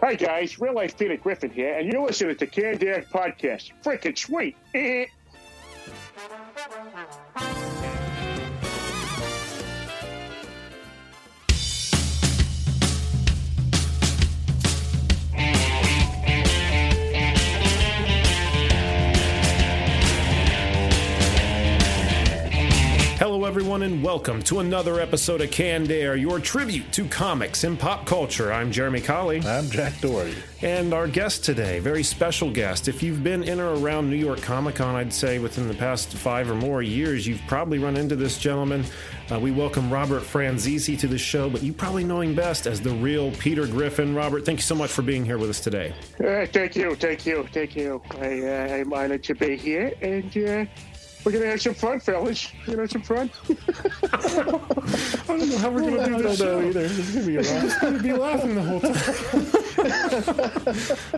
Hi guys, real life Peter Griffin here, and you're listening to Canned Air Podcast. Freaking sweet. Eh. Hello, everyone, and welcome to another episode of Canned Air, your tribute to comics and pop culture. I'm Jeremy Colley. I'm Jack Doherty. And our guest today, very special guest. If you've been in or around New York Comic Con, I'd say within the past five or more years, you've probably run into this gentleman. Uh, we welcome Robert Franzese to the show, but you probably know him best as the real Peter Griffin. Robert, thank you so much for being here with us today. Uh, thank you, thank you, thank you. I, uh, I'm honored to be here, and uh, we're gonna have some fun, fellas. We're gonna have some fun. I don't know how we're going to do this show. either. This is gonna be a lot. I'm going to be laughing the whole time.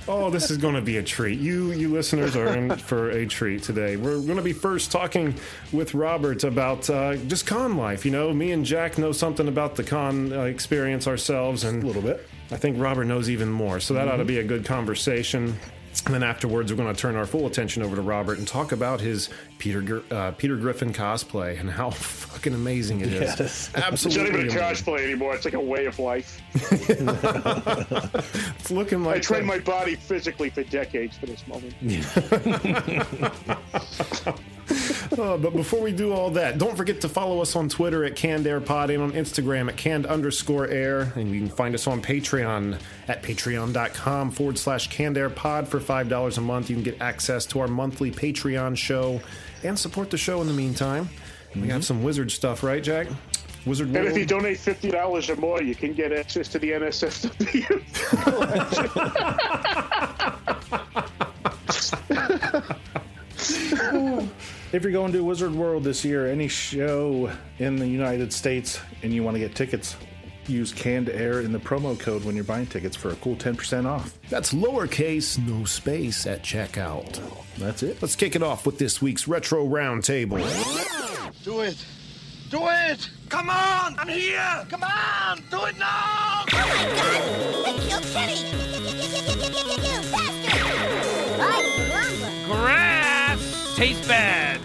oh, this is going to be a treat. You, you listeners, are in for a treat today. We're going to be first talking with Robert about uh, just con life. You know, me and Jack know something about the con uh, experience ourselves, and A little bit. I think Robert knows even more. So that ought to be a good conversation. And then afterwards, we're going to turn our full attention over to Robert and talk about his Peter Gr- uh, Peter Griffin cosplay and how fucking amazing it is. Yes. It's not even a cosplay anymore. It's like a way of life. It's looking like I trained my body physically for decades for this moment. Uh, but before we do all that, don't forget to follow us on Twitter at Canned Air Pod and on Instagram at canned underscore air. And you can find us on Patreon at patreon.com forward slash canned air pod for $5 a month. You can get access to our monthly Patreon show and support the show in the meantime. We have some wizard stuff, right, Jack? Wizard And if you donate fifty dollars or more, you can get access to the NSFW. If you're going to Wizard World this year, any show in the United States, and you want to get tickets, use Canned Air in the promo code when you're buying tickets for a cool 10% off. That's lowercase, no space at checkout. That's it. Let's kick it off with this week's Retro Roundtable. Do it. Do it! Come on! I'm here! Come on! Do it now! Oh my god! They killed Kenny! Faster! Right, lumber! Grass tastes bad.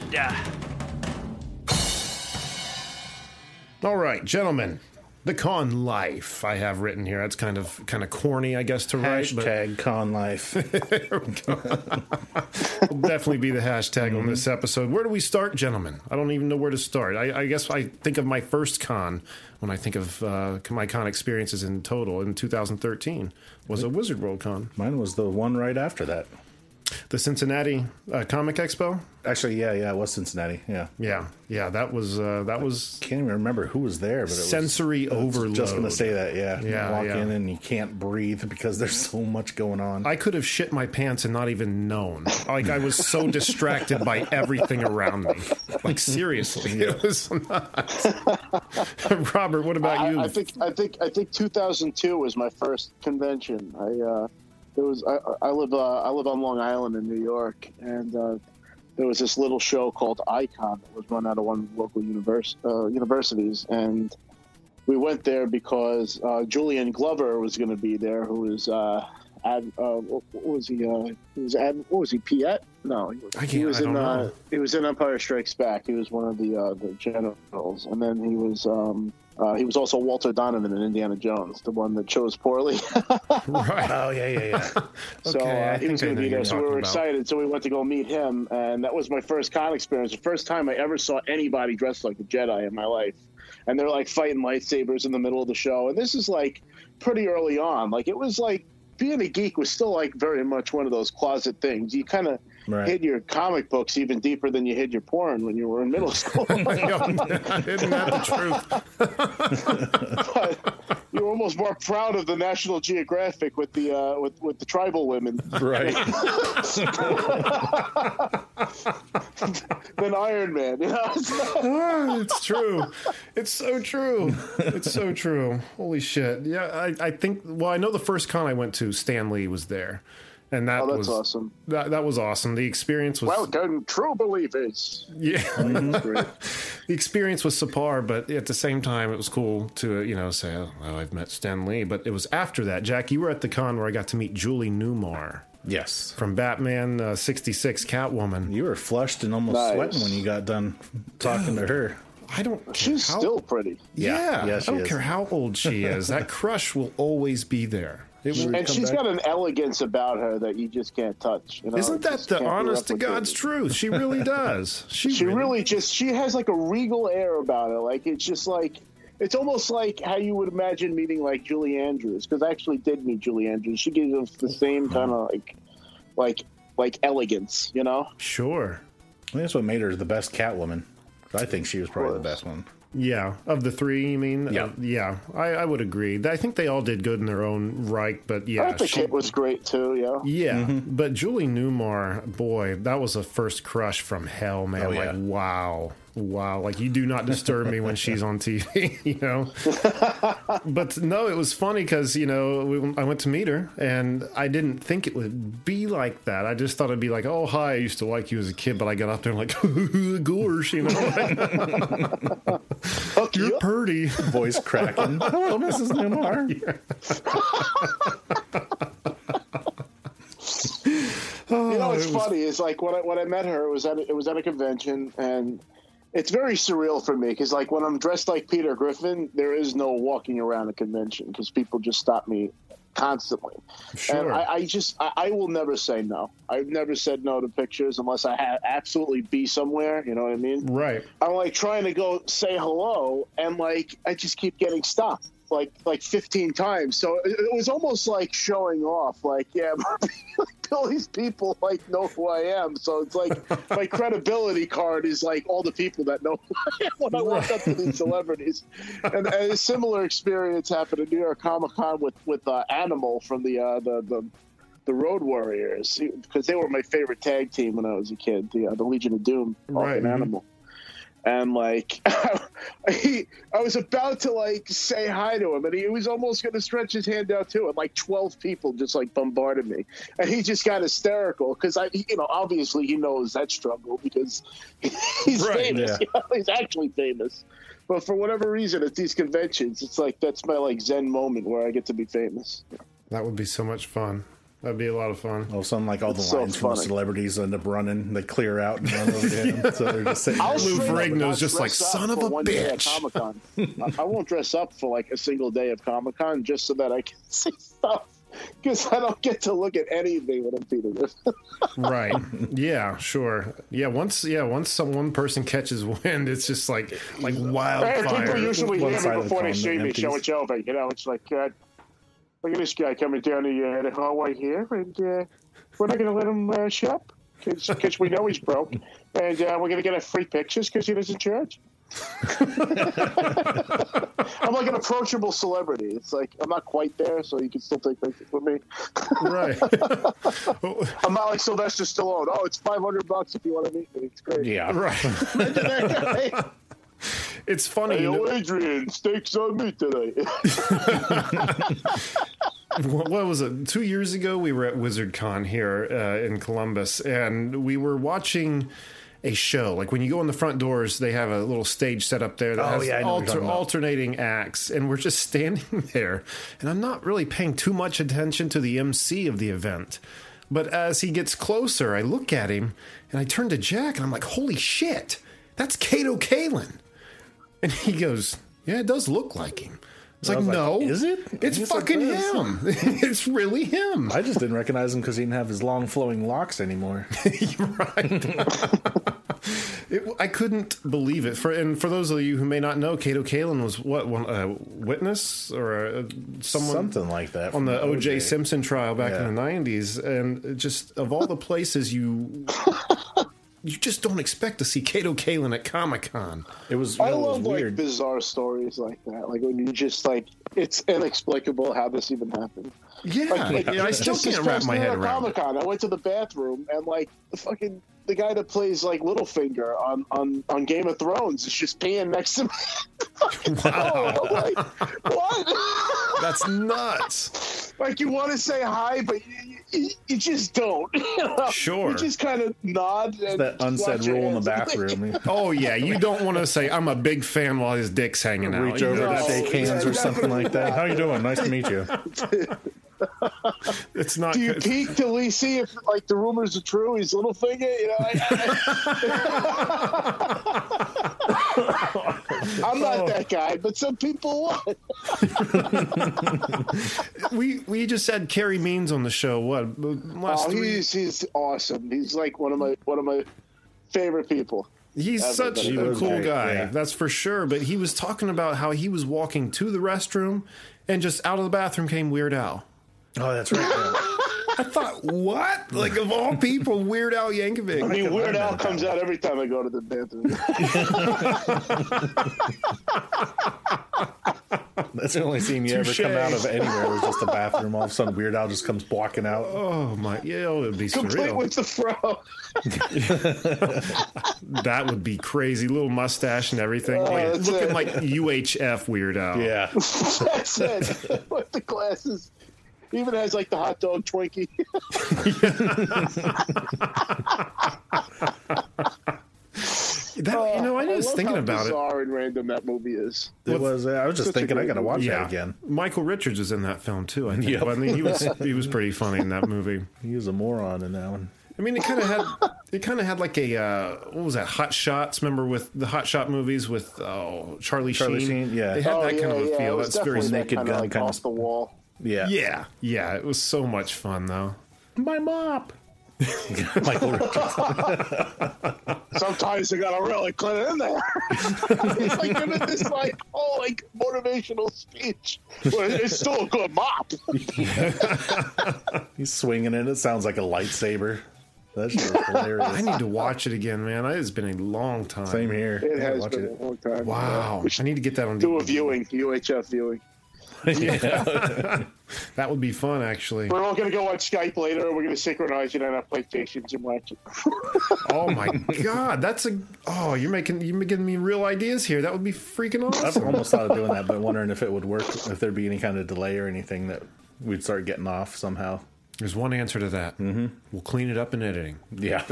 All right, gentlemen. The con life I have written here. That's kind of kind of corny, I guess, to write. But Hashtag con life. will definitely be the hashtag on this episode. Where do we start, gentlemen? I don't even know where to start. I, I guess I think of my first con when I think of uh, my con experiences in total in 2013 was a Wizard World con, Mine was the one right after that. The Cincinnati uh, Comic Expo. Actually, yeah, yeah, it was Cincinnati. Yeah. Yeah, yeah, that was uh, that was Can't even remember who was there, but it sensory was overload. Just gonna say that, yeah. Yeah, you walk yeah. in and you can't breathe because there's so much going on. I could have shit my pants and not even known. Like I was so distracted by everything around me. Like seriously, it was nuts. Robert, what about you? I, I think I think I think 2002 was my first convention. I uh, there was I, I live uh, I live on Long Island in New York, and uh, there was this little show called Icon that was run out of one local univers- uh, universities, and we went there because uh, Julian Glover was going to be there, who was. Uh, Ad, uh, what, what was he? Uh, he was ad, what was he? Piett? No, he, I he can't- was I in. don't Uh, he was in Empire Strikes Back. He was one of the uh, the generals, and then he was um, uh, he was also Walter Donovan in Indiana Jones, the one that chose poorly. right. oh yeah, yeah, yeah. so Okay, uh, he was going to be there. So we were about. excited. So we went to go meet him, and that was my first con experience. The first time I ever saw anybody dressed like a Jedi in my life. And they're like fighting lightsabers in the middle of the show. And this is like pretty early on. Like it was like being a geek was still like very much one of those closet things. You kind of Right. hid your comic books even deeper than you hid your porn when you were in middle school. Isn't that the truth? you were almost more proud of the National Geographic with the uh, with with the tribal women Right. than Iron Man. You know? Ah, it's true. It's so true. It's so true. Holy shit. Yeah, I, I think. Well, I know the first con I went to, Stan Lee was there, and that Oh, that's was awesome. That that was awesome. The experience was Welcome, true believers. yeah. The experience was subpar, but at the same time, it was cool to you know say, oh, well, I've met Stan Lee. But it was after that, Jack. You were at the con where I got to meet Julie Newmar yes. from Batman uh, '66, Catwoman. You were flushed and almost Nice. sweating when you got done talking to her. I don't. She's how- still pretty. Yeah, Yeah, yeah, she I don't is. care how old she is. That crush will always be there. It And she's back. got an elegance about her that you just can't touch. You know? Isn't that the honest to. God's truth? She really does. She, She really just she has like a regal air about her. Like it's just like it's almost like how you would imagine meeting like Julie Andrews because I actually did meet Julie Andrews. She gives us the same kind of like like like elegance, you know. Sure. I think that's what made her the best Catwoman. I think she was probably the best one. Yeah. Of the three, you mean? Yeah. Uh, yeah. I, I would agree. I think they all did good in their own right, but yeah. thought the she- kid was great too. Yeah. yeah. But Julie Newmar, boy, that was a first crush from hell, man. Oh, like, yeah. wow. Wow. Like, you do not disturb me when she's on TV, you know? but no, it was funny because, you know, we, I went to meet her and I didn't think it would be like that. I just thought it'd be like, oh, hi, I used to like you as a kid, but I got up there and like, gorsh, you know? Like, Hook you You're up. purty. Voice cracking. Hello, Mrs. Newmar. You know oh, what's it was- funny is like when I when I met her, it was at a, it was at a convention, and it's very surreal for me because like when I'm dressed like Peter Griffin, there is no walking around a convention because people just stop me constantly, Sure. and I, I just I, I will never say no. I've never said no to pictures unless I ha- absolutely be somewhere. You know what I mean? Right. I'm like trying to go say hello, and like I just keep getting stopped like like 15 times. So it, it was almost like showing off. Like, yeah, all these people like know who I am. So it's like my credibility card is like all the people that know who I am when I walk up to these celebrities. And, and a similar experience happened at New York Comic Con with with uh, Animal from the uh, the the. The Road Warriors, because they were my favorite tag team when I was a kid. The uh, the Legion of Doom, Right, an mhm. Animal and like he, I was about to like say hi to him, and he was almost going to stretch his hand out too, and like twelve people just like bombarded me, and he just got hysterical because I, you know, obviously he knows that struggle because he's Right, famous, yeah. he's actually famous. But for whatever reason, at these conventions, it's like that's my like Zen moment where I get to be famous. That would be so much fun. That'd be a lot of fun. All of a sudden, like all the It's so lines from the celebrities end up running. They clear out and run over to him. So they're just sitting I'll there. Lou straight up Ferrigno's just like, "Son of a one day at bitch." Comic-Con. I, I won't dress up for like a single day of Comic Con just so that I can see stuff because I don't get to look at anything when I'm Peter Griffin. right. Yeah, sure. Yeah, once yeah, once some one person catches wind, it's just like like wildfire. People wildfire. usually hear me before they see me, empties. so it's over. You know, it's like, uh, look at this guy coming down the, uh, the hallway here, and uh, we're not going to let him uh, shop because we know he's broke, and uh, we're going to get a free pictures because he doesn't charge. I'm like an approachable celebrity. It's like I'm not quite there, so you can still take pictures with me. right. I'm not like Sylvester Stallone. Oh, it's 500 bucks if you want to meet me. It's great. Yeah. right. It's funny. Hey, you know- yo, Adrian, steaks on me today. What, what was it? Two years ago, we were at WizardCon here uh, in Columbus, and we were watching a show. Like when you go in the front doors, they have a little stage set up there that Oh, has yeah, I know what you're alter, alternating acts, and we're just standing there, and I'm not really paying too much attention to the MC of the event. But as he gets closer, I look at him and I turn to Jack and I'm like, "Holy shit, that's Kato Kaelin!" And he goes, "Yeah, it does look like him." It's like, like, no, "Is it?" It's like fucking this." him. it's really him. I just didn't recognize him because he didn't have his long flowing locks anymore. right. It, I couldn't believe it. For and for those of you who may not know, Kato Kaelin was what one a witness or a, someone Something like that on the O.J. OJ. Simpson trial back Yeah. in the '90s, and just of all the places you. You just don't expect to see Kato Kaelin at Comic Con. It was, I know, it was love like bizarre stories like that. Like when you just like it's inexplicable how this even happened. Yeah, Like, yeah, I still can't wrap my head around. Comic Con, I went to the bathroom and like the fucking the guy that plays like Littlefinger on on on Game of Thrones is just peeing next to me. Wow, I'm like, what? that's nuts. like you want to say hi, but you, you, you just don't. you know? Sure. You just kind of nod. And that unsaid rule in the bathroom. Oh yeah, you don't want to say I'm a big fan while his dick's hanging out. Reach over know, to shake hands or something like that. How you doing? Nice to meet you. It's not. Do you it's- peek to le- see if like the rumors are true? He's Littlefinger, you know. I, am not oh. that guy, but some people would. we we just had Carrie Means on the show. What last Oh, three? he's he's awesome. He's like one of my one of my favorite people. He's Ever, such a cool great, guy, yeah. that's for sure. But he was talking about how he was walking to the restroom, and just out of the bathroom came Weird Al. Oh, that's right. yeah. I thought, what? Like of all people, Weird Al Yankovic. I mean, can Weird Al comes out every time I go to the bathroom. That's the only scene you Touche. ever come out of anywhere was just a bathroom. All of a sudden, Weird Al just comes walking out. oh my, yeah, oh, it would be Complete surreal. with the fro. that would be crazy. Little mustache and everything, oh, like, Oh, that's looking it. like UHF Weird Al. Yeah, That's it. with the glasses. He even has like the hot dog Twinkie. That, you know, I was love thinking how about it. bizarre and random that movie is. it was. Uh, I was just thinking, I got to watch Yeah, that again. Michael Richards is in that film too. I think. Yep. I mean, he was he was pretty funny in that movie. He was a moron in that one. I mean, it kind of had it kind of had like a uh, what was that? Hot Shots. Remember with the Hot Shot movies with oh Charlie, Charlie Sheen. Sheen, yeah. they had Oh, that yeah, kind of a yeah. feel. It That's very that naked kinda, gun like kind of- off the wall. Yeah, yeah, yeah. It was so much fun though. My mop. Michael Richards. Sometimes they gotta really clean it in there. He's like giving this like oh like motivational speech, but it's still a good mop. He's swinging it. It sounds like a lightsaber. That's just hilarious. I need to watch it again, man. It's been a long time. Same here. It Yeah, has been it. a long time. Wow, We I need to get that on do a viewing, UHF viewing. That would be fun, actually. We're all gonna go on Skype later. We're gonna synchronize it on our PlayStations and watch it. Oh my god, that's a oh you're making you're giving me real ideas here. That would be freaking awesome. I've almost thought of doing that, but wondering if it would work, if there'd be any kind of delay or anything that we'd start getting off somehow. There's one answer to that. Mm-hmm. We'll clean it up in editing. Yeah.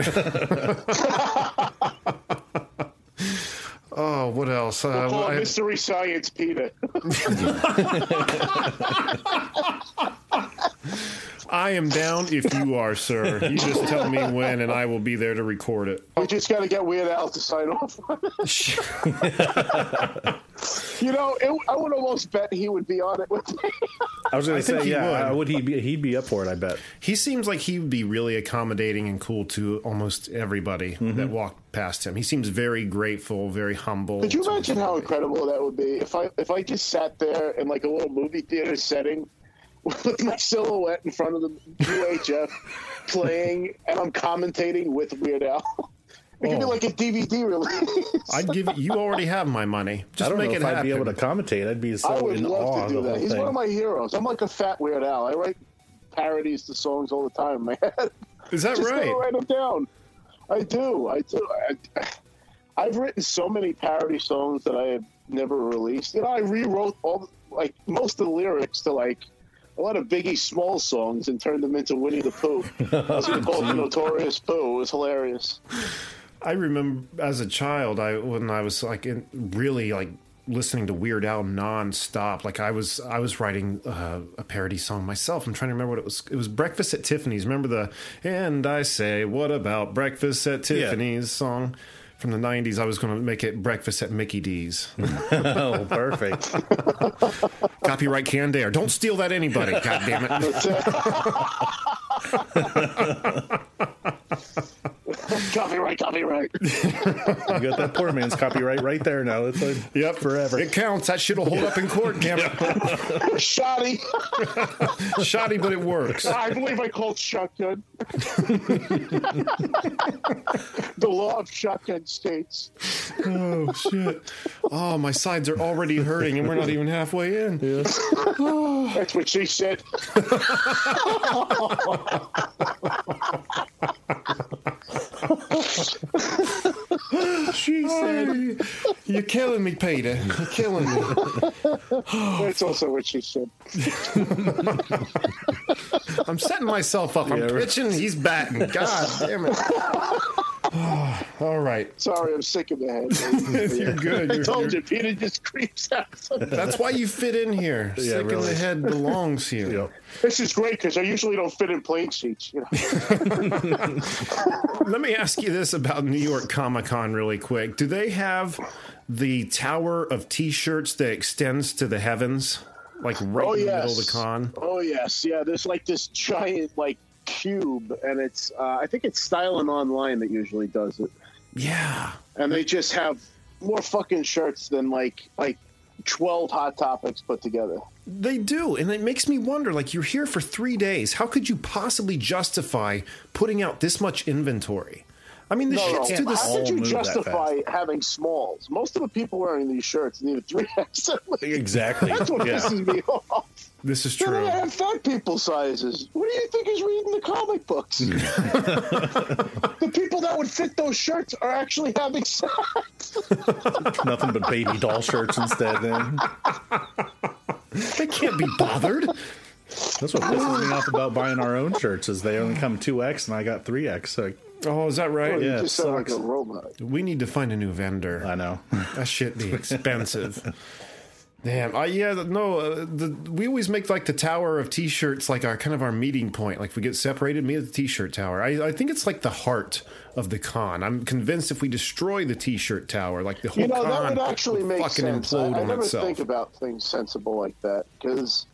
Oh, what else? Uh, Call I- Mystery Science Peter. I am down if you are, sir. You just tell me when, and I will be there to record it. We just gotta get Weird Al to sign off. you know, it, I would almost bet he would be on it with me. I was going to say, yeah, would. would he be? He'd be up for it, I bet. He seems like he would be really accommodating and cool to almost everybody mm-hmm. that walked past him. He seems very grateful, very humble. Could you to imagine how incredible that would be if I if I just sat there in like a little movie theater setting with my silhouette in front of the UHF playing and I'm commentating with Weird Al. It could be Oh. like a DVD release. I'd give it, you already have my money. Just I don't make know it if happen. I'd be able to commentate. I'd be so I would in awe love of to do that. He's thing. one of my heroes. I'm like a fat Weird Al. I write parodies to songs all the time, man. Is that Just right? gotta write them down. I do. I do. I, I've written so many parody songs that I have never released. You know, I rewrote all like most of the lyrics to like a lot of Biggie Small songs and turned them into Winnie the Pooh. I was gonna call it the Notorious Pooh. It was hilarious. I remember as a child, I when I was like in, really like listening to Weird Al nonstop. Like I was, I was writing uh, a parody song myself. I'm trying to remember what it was. It was Breakfast at Tiffany's. Remember the "And I Say, What About Breakfast at Yeah. Tiffany's" song from the '90s? I was going to make it "Breakfast at Mickey D's." oh, perfect. Copyright Canned Air. Don't steal that, anybody. God damn it. copyright, copyright. You got that poor man's copyright right there now. It's like Yep, forever. It counts. That shit'll hold up in court, damn it. Shoddy. Shoddy, but it works. I believe I called shotgun. the law of shotgun states. Oh shit! Oh, my sides are already hurting, and we're not even halfway in. That's what she said. She oh. said, "You're killing me, Peter. You're killing me." That's also what she said. I'm setting myself up. I'm Yeah, right. pitching. He's batting. God damn it! All right. Sorry, I'm sick in the head. You're good. I You're- told you're- you, Peter just creeps out. That's why you fit in here. Yeah, Sick in the head belongs here. Yep. This is great because I usually don't fit in plane seats. You know, Let me ask you this about New York Comic Con really quick. Do they have the tower of T-shirts that extends to the heavens, like right oh in the yes, middle of the con? Oh yes, yeah. There's like this giant like cube, and it's uh, I think it's Stylin' Online that usually does it, Yeah. and they just have more fucking shirts than like like twelve hot topics put together. They do, and it makes me wonder. Like you're here for three days. How could you possibly justify putting out this much inventory? I mean, the No, shit's no. to the. How all could you justify having smalls? Most of the people wearing these shirts need a three XL. Exactly. That's what Yeah. pisses me off. This is They're true. gonna have fat people sizes. What do you think is reading the comic books? Hmm. the people that would fit those shirts are actually having sex. Nothing but baby doll shirts instead. Then They can't be bothered. that's what pisses me off about buying our own shirts is they only come two X and I got three X. So Oh, is that right? you Yeah, it just sound like a robot. We need to find a new vendor. I know. That shit be expensive. Damn. Uh, yeah. No. Uh, the we always make like the tower of t-shirts like our kind of our meeting point. Like if we get separated, meet at the t-shirt tower. I, I think it's like the heart of the con. I'm convinced if we destroy the t-shirt tower, like the whole You know, that con would actually make fucking sense. I, implode I on never itself. think about things sensible like that because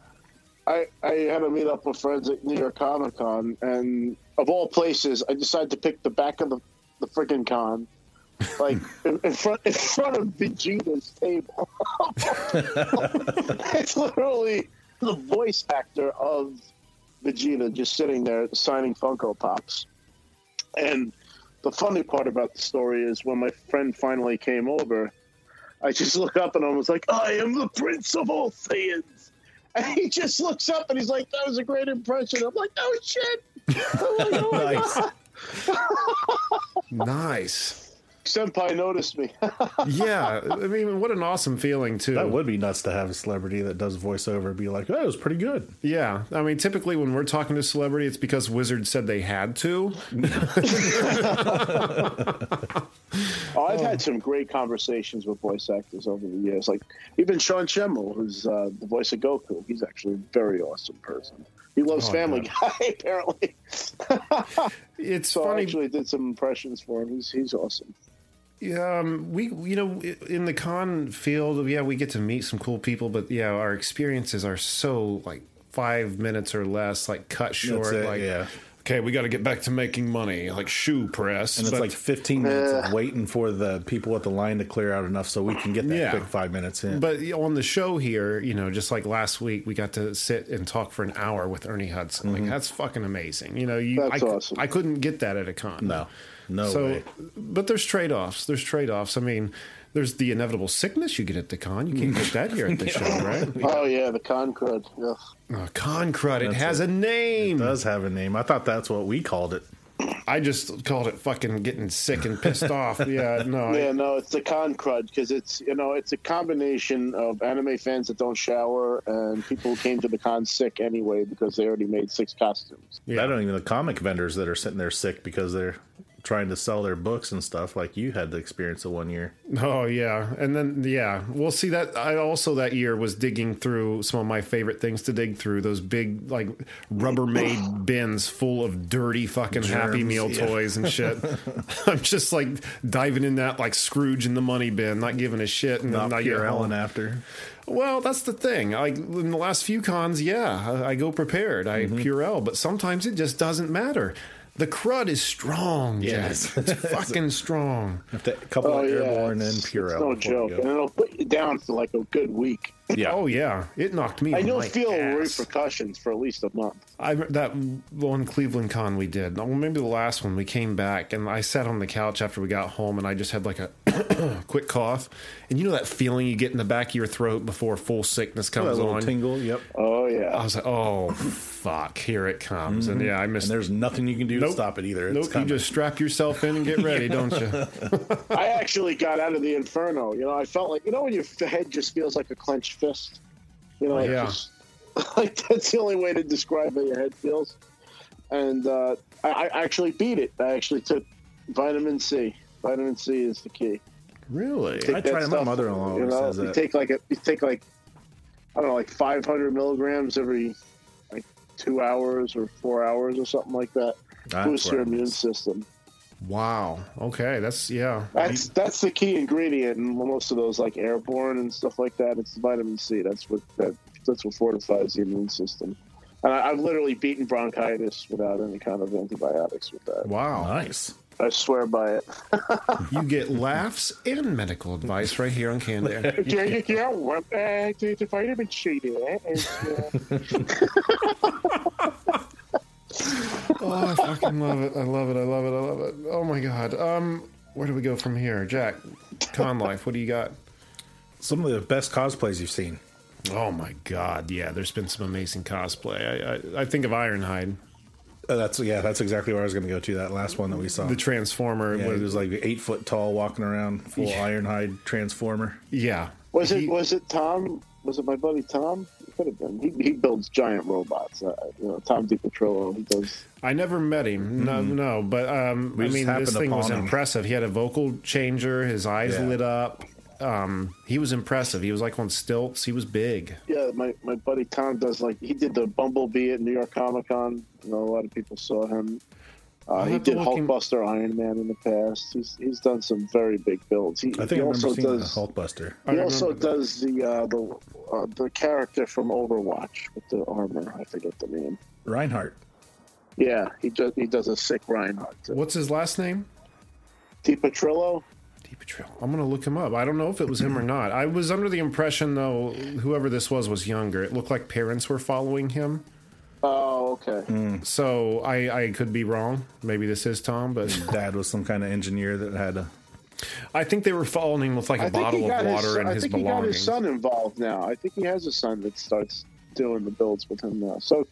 I I had a meet up with friends at New York Comic Con, and of all places, I decided to pick the back of the the friggin' con. Like in, in front, in front of Vegeta's table. it's literally the voice actor of Vegeta just sitting there signing Funko Pops. And the funny part about the story is when my friend finally came over, I just look up and I was like, I am the Prince of all Saiyans. And he just looks up and he's like, that was a great impression. I'm like, oh shit. I'm like, oh Nice. Nice. Senpai noticed me. Yeah. I mean, what an awesome feeling too. That would be nuts to have a celebrity that does voiceover be like, oh, it was pretty good. Yeah. I mean, typically when we're talking to celebrity, it's because Wizard said they had to. Oh, I've had some great conversations with voice actors over the years. Like even Sean Schemmel, who's uh, the voice of Goku. He's actually a very awesome person. He loves Oh, Family Guy, apparently. It's So I funny. actually did some impressions for him. He's he's awesome. Um, we you know in the con field, yeah, we get to meet some cool people, but yeah, our experiences are so like five minutes or less, like cut short. it, like, yeah. okay, we got to get back to making money, like shoe press. And it's but- like 15 minutes of waiting for the people at the line to clear out enough so we can get that Yeah. quick five minutes in. But on the show here, you know, just like last week, we got to sit and talk for an hour with Ernie Hudson. Like that's fucking amazing. You know, you That's I, awesome. I couldn't get that at a con. no, no so, way. but there's trade offs. There's trade offs. I mean, there's the inevitable sickness you get at the con. You can't get that here at the show, right? Oh yeah, the con crud. Ugh. Oh, con crud. It has it. a name. It does have a name. I thought that's what we called it. I just called it fucking getting sick and pissed off. Yeah, no. I- Yeah, no, it's the con crud because it's you know it's a combination of anime fans that don't shower and people who came to the con sick anyway because they already made six costumes. Yeah. I don't even the comic vendors that are sitting there sick because they're trying to sell their books and stuff like you had the experience of one year. Oh yeah, and then yeah, we'll see that. I also that year was digging through some of my favorite things to dig through those big like Rubbermaid bins full of dirty fucking Happy Meal yeah. toys and shit. I'm just like diving in that like Scrooge in the money bin, not giving a shit. And Not I Purell after. Well, that's the thing. Like in the last few cons, yeah, I, I go prepared. I Mm-hmm. Purell, but sometimes it just doesn't matter. The crud is strong. Yes. Jack. it's fucking strong. Have to- a couple Oh of yeah, airborne and it's, Puro. it's no joke, and it'll put you down for like a good week. Yeah. Oh yeah, it knocked me. I on you'll feel ass. repercussions for at least a month. I that one Cleveland con we did. Well, maybe the last one we came back and I sat on the couch after we got home and I just had like a quick cough. And you know that feeling you get in the back of your throat before full sickness Oh, comes that little on. tingle. Yep. Oh yeah. I was like, oh fuck, here it comes. And mm-hmm. yeah, I missed. And there's nothing you can do Nope. to stop it either. It's nope, you just strap yourself in and get ready, don't you? I actually got out of the inferno. You know, I felt like you know when your head just feels like a clenched fist. You know, like Yeah. just, like that's the only way to describe how your head feels. And uh, I, I actually beat it. I actually took vitamin C. Vitamin C is the key. Really? I tried it. My mother-in-law You know, you take like a, you take like, I don't know, like 500 milligrams every like two hours or four hours or something like that. That's Boost your immune system. Wow. Okay, that's yeah. That's that's the key ingredient in most of those like airborne and stuff like that. It's vitamin C. That's what that that's what fortifies the immune system. And I, I've literally beaten bronchitis without any kind of antibiotics with that. Wow. Nice. I swear by it. You get laughs and medical advice right here on Canned Air. yeah, yeah, yeah. What, uh, the, the vitamin C there is, uh, Oh, I fucking love it. I love it. I love it. I love it. Oh my god. Um, where do we go from here, Jack? Con life. What do you got? Some of the best cosplays you've seen. Oh my god. Yeah, there's been some amazing cosplay. I I, I think of Ironhide, Uh, that's yeah. That's exactly where I was going to go to. That last one that we saw. the Transformer. yeah, with- he was like eight foot tall, walking around, full Ironhide transformer. yeah. was it was it Tom? Was it my buddy Tom? It could have been. He, he builds giant robots. Uh, you know, Tom DiPetrillo. He does. I never met him. No, no. But um, We I mean, this thing was him. impressive. He had a vocal changer. His eyes Yeah. lit up. Um, he was impressive. He was like on stilts. He was big. Yeah, my, my buddy Tom does like he did the Bumblebee at New York Comic Con. You know, a lot of people saw him. Uh, he did look him- Hulkbuster Iron Man in the past. He's he's done some very big builds. He, I think he I remember also seeing does the Hulkbuster. I he also that. does the uh, the uh, the character from Overwatch with the armor. I forget the name. Reinhardt. Yeah, he does he does a sick Reinhardt. Too. What's his last name? DiPetrillo. Deep I'm gonna look him up. I don't know if it was him or not. I was under the impression though, whoever this was was younger. It looked like parents were following him. Oh, okay. Mm. So I, I could be wrong. Maybe this is Tom, but Dad was some kind of engineer that had a. I think they were following him with like a bottle of water his, and I his think he got his son involved now. I think he has a son that starts doing the builds with him now. So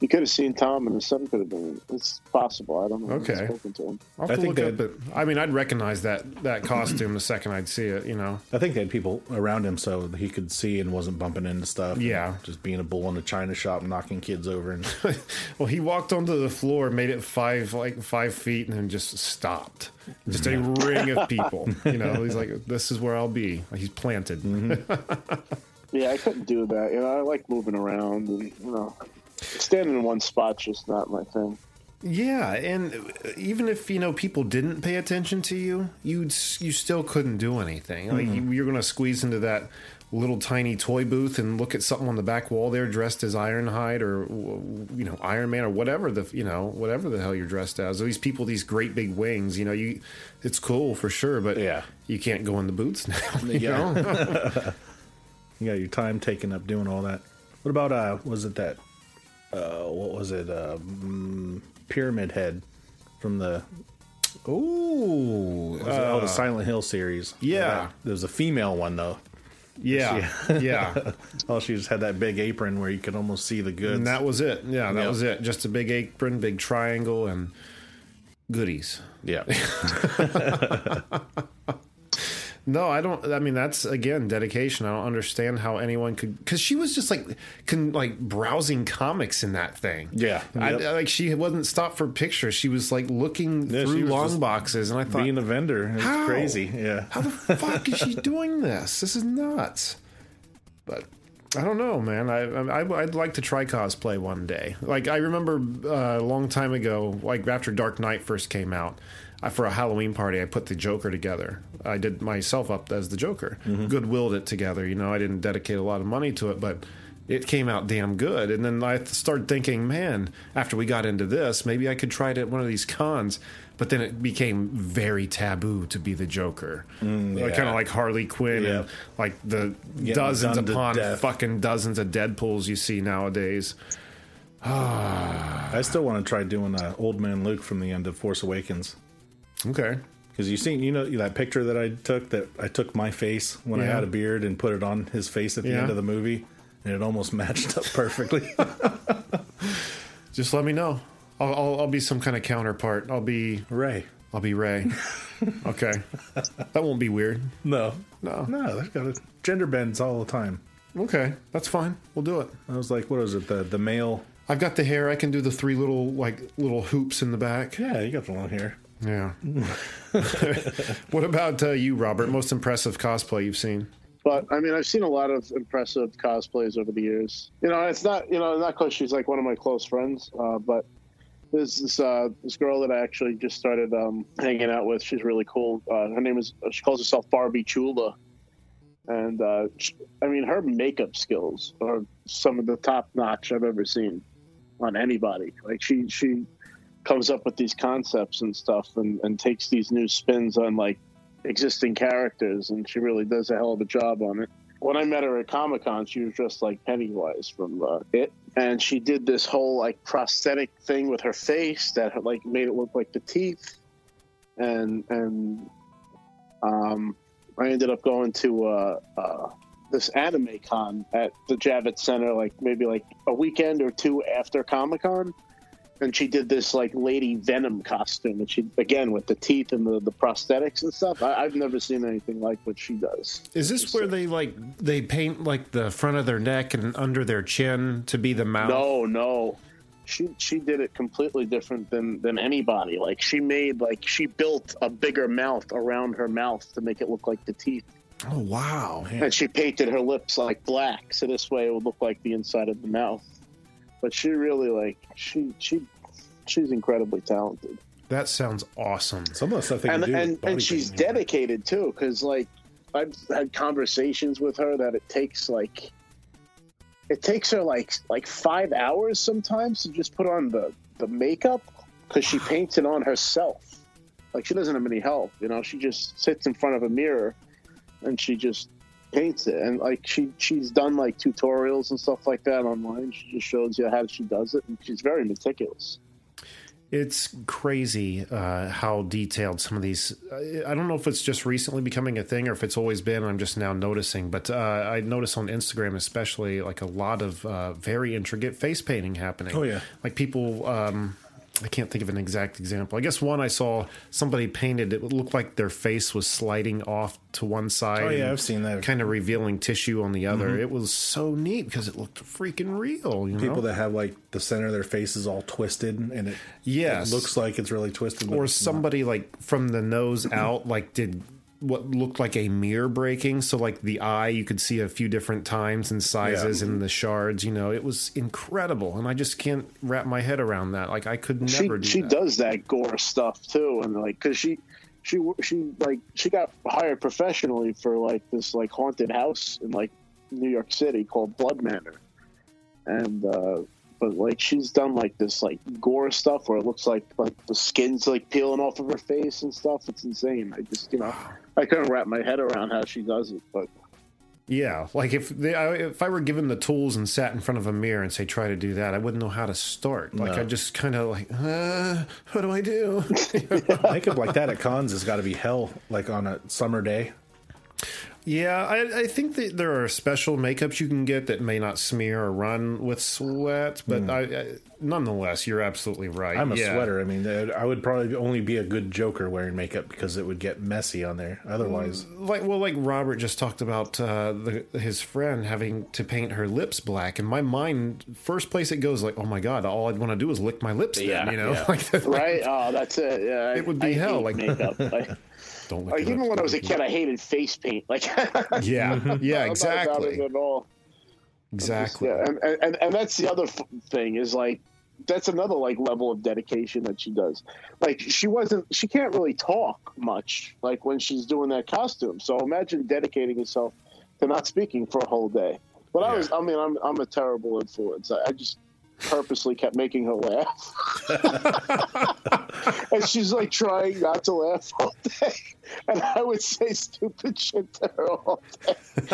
you could have seen Tom, and his son could have been. It's possible. I don't know. I haven't Okay. spoken to him. I'll have I to think look they up. I mean, I'd recognize that that costume the second I'd see it. You know. I think they had people around him so he could see and wasn't bumping into stuff. Yeah. just being a bull in a china shop, knocking kids over, and Well, he walked onto the floor, made it five like five feet, and then just stopped. Just a ring of people. You know, he's like, "This is where I'll be." He's planted. Mm-hmm. Yeah, I couldn't do that. You know, I like moving around, and you know, standing in one spot's just not my thing. Yeah, and even if you know people didn't pay attention to you, you you still couldn't do anything. Like you, you're going to squeeze into that little tiny toy booth and look at something on the back wall there dressed as Ironhide or you know Iron Man or whatever the you know whatever the hell you're dressed as. These people, these great big wings. You know, you it's cool for sure, but Yeah. you can't go in the booths now. You Yeah. know? you got your time taken up doing all that. What about uh? Was it that? Uh, what was it? Uh, mm, Pyramid Head from the Ooh, was it- oh the Silent Hill series. yeah. there was a female one though. yeah, yeah. Oh, she just had that big apron where you could almost see the goods. And that was it. Yeah, that Yep. was it. Just a big apron, big triangle, and goodies. yeah, No, I don't. I mean, that's again dedication. I don't understand how anyone could because she was just like can like browsing comics in that thing. Yeah. I, Yep. like she wasn't stopped for pictures. She was like looking Yeah, through long boxes, and I thought, being a vendor. It's How? crazy. Yeah, how the fuck is she doing this? This is nuts. But I don't know, man. I, I I'd like to try cosplay one day. Like I remember uh, a long time ago, like after Dark Knight first came out, I, for a Halloween party, I put the Joker together. I did myself up as the Joker. Goodwilled it together. You know, I didn't dedicate a lot of money to it, but it came out damn good. And then I started thinking, man, after we got into this, maybe I could try it at one of these cons. But then it became very taboo to be the Joker, Mm, yeah. kind of like Harley Quinn Yeah. and like the Getting dozens upon fucking dozens of Deadpool's you see nowadays. I still want to try doing uh, Old Man Luke from the end of Force Awakens. Okay, Because you seen, you know, that picture that I took that I took my face when I had a beard and put it on his face at the Yeah. end of the movie, and it almost matched up perfectly. just let me know. I'll, I'll, I'll be some kind of counterpart. I'll be Rey. I'll be Rey. okay, that won't be weird. No, No. no, they've got it. gender bends all the time. Okay, that's fine. We'll do it. I was like, what is it? The the male. I've got the hair. I can do the three little like little hoops in the back. Yeah, you got the long hair. Yeah. what about uh, you, Robert? Most impressive cosplay you've seen? But I mean, I've seen a lot of impressive cosplays over the years. You know, it's not you know not because she's like one of my close friends, uh, but this uh, this girl that I actually just started um, hanging out with. She's really cool. Uh, her name is she calls herself Barbie Chula, and uh, she, I mean her makeup skills are some of the top notch I've ever seen on anybody. Like she she comes up with these concepts and stuff and, and takes these new spins on like existing characters and she really does a hell of a job on it. When i met her at comic-con she was dressed like pennywise from uh, it. And she did this whole like prosthetic thing with her face that like made it look like the teeth. And and um i ended up going to uh, uh this anime con at the javits center like maybe like a weekend or two after comic-con and she did this like lady venom costume and she again with the teeth and the, the prosthetics and stuff. I, i've never seen anything like what she does. Is this where they like they paint like the front of their neck and under their chin to be the mouth? no no. She she did it completely different than than anybody. Like she made like she built a bigger mouth around her mouth to make it look like the teeth. Oh wow. and she painted her lips like black so this way it would look like the inside of the mouth but she really like she she she's incredibly talented That sounds awesome. Some of the stuff they and do. and, and she's painting. dedicated too because like i've had conversations with her that it takes like it takes her like like five hours sometimes to just put on the the makeup because she paints it on herself like she doesn't have any help you know she just sits in front of a mirror and she just paints it and like she she's done like tutorials and stuff like that online she just shows you how she does it and she's very meticulous It's crazy uh, how detailed some of these. I don't know if it's just recently becoming a thing or if it's always been. I'm just now noticing, but uh, I notice on Instagram, especially, like a lot of uh, very intricate face painting happening. Oh, yeah. like people. Um, I can't think of an exact example. I guess one I saw somebody painted it looked like their face was sliding off to one side. Oh, yeah, I've seen that. Mm-hmm. Kind of revealing tissue on the other. It was so neat because it looked freaking real. You people know? that have like the center of their face is all twisted and it, Yes. it looks like it's really twisted. or it's not. somebody like from the nose out like did what looked like a mirror breaking. So like the eye you could see a few different times and sizes and the shards you know it was incredible. And i just can't wrap my head around that. Like i could never she do she that. does that gore stuff too, and like because she she she like she got hired professionally for like this like haunted house in like New York City called Blood Manor, and uh, but like she's done like this like gore stuff where it looks like like the skin's like peeling off of her face and stuff. It's insane. I just you know I couldn't wrap my head around how she does it, but. yeah like if they, I, if i were given the tools and sat in front of a mirror and say try to do that i wouldn't know how to start like No. i just kind of like uh, what do i do makeup like that at cons has got to be hell. Like on a summer day. Yeah, I, I think that there are special makeups you can get that may not smear or run with sweat, but I, I, nonetheless, you're absolutely right. I'm a Yeah. sweater. I mean, I would probably only be a good Joker wearing makeup because it would get messy on there. Otherwise, Like well, like Robert just talked about uh, the, his friend having to paint her lips black, and my mind first place it goes like, oh my god, all I'd want to do is lick my lips. Then, Yeah, you know, yeah. like that, Right? Oh, that's it. Yeah, It would be I hell, hate like- makeup. Don't like uh, your even lips. when I was a kid, I hated face paint. Like, Yeah, yeah, I'm not about it exactly, at all. exactly. Yeah, and, and and that's the other f- thing is like that's another like level of dedication that she does. Like she wasn't, she can't really talk much like when she's doing that costume. So imagine dedicating yourself to not speaking for a whole day. But I was, I mean, I'm, I'm a terrible influence. I, I just purposely kept making her laugh. and she's like trying not to laugh all day. And I would say stupid shit to her all day.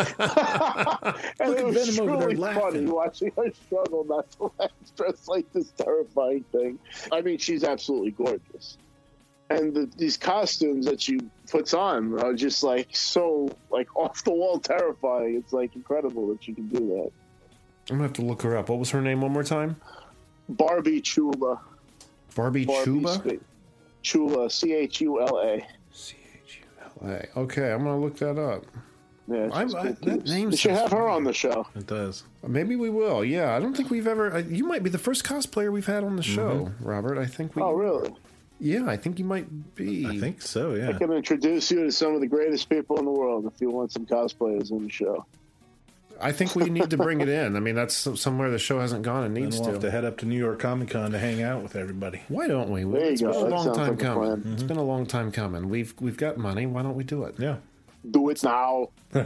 and Look it was truly funny watching her struggle not to laugh. It's like this terrifying thing. I mean, she's absolutely gorgeous. And the, these costumes that she puts on are just like so like off the wall terrifying. It's like incredible that she can do that. I'm gonna have to look her up. What was her name one more time? Barbie Chula. Barbie, Barbie Chuba. Spe- Chula, C H U L A. C H U L A. Okay, I'm gonna look that up. Yeah, I'm- she's I- good that name We should sounds have her on the show. It does. Maybe we will. Yeah, I don't think we've ever. uh, You might be the first cosplayer we've had on the show, Robert. I think we. Oh, really? Yeah, I think you might be. I think so. Yeah. I can introduce you to some of the greatest people in the world if you want some cosplayers on the show. I think we need to bring it in. I mean, that's somewhere the show hasn't gone and And needs we'll have to. to head up to New York Comic Con to hang out with everybody. Why don't we? There you It's go. a That long time like a coming. plan. It's been a long time coming. We've we've got money. Why don't we do it? Yeah. Do it now.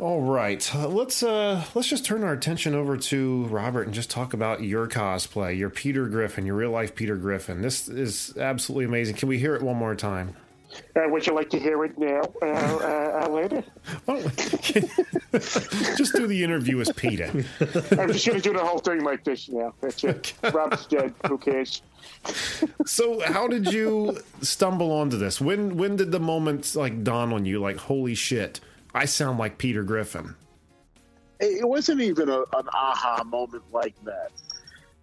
All right, uh, let's uh, let's just turn our attention over to Robert and just talk about your cosplay, your Peter Griffin, your real life Peter Griffin. This is absolutely amazing. Can we hear it one more time? Uh, would you like to hear it now, uh, uh, uh, later? Why just do the interview as Peter. I'm just going to do the whole thing like this now. That's it. Rob's dead. Who cares? So, how did you stumble onto this? When when did the moment like dawn on you? Like, holy shit, I sound like Peter Griffin. it wasn't even a, an aha moment like that.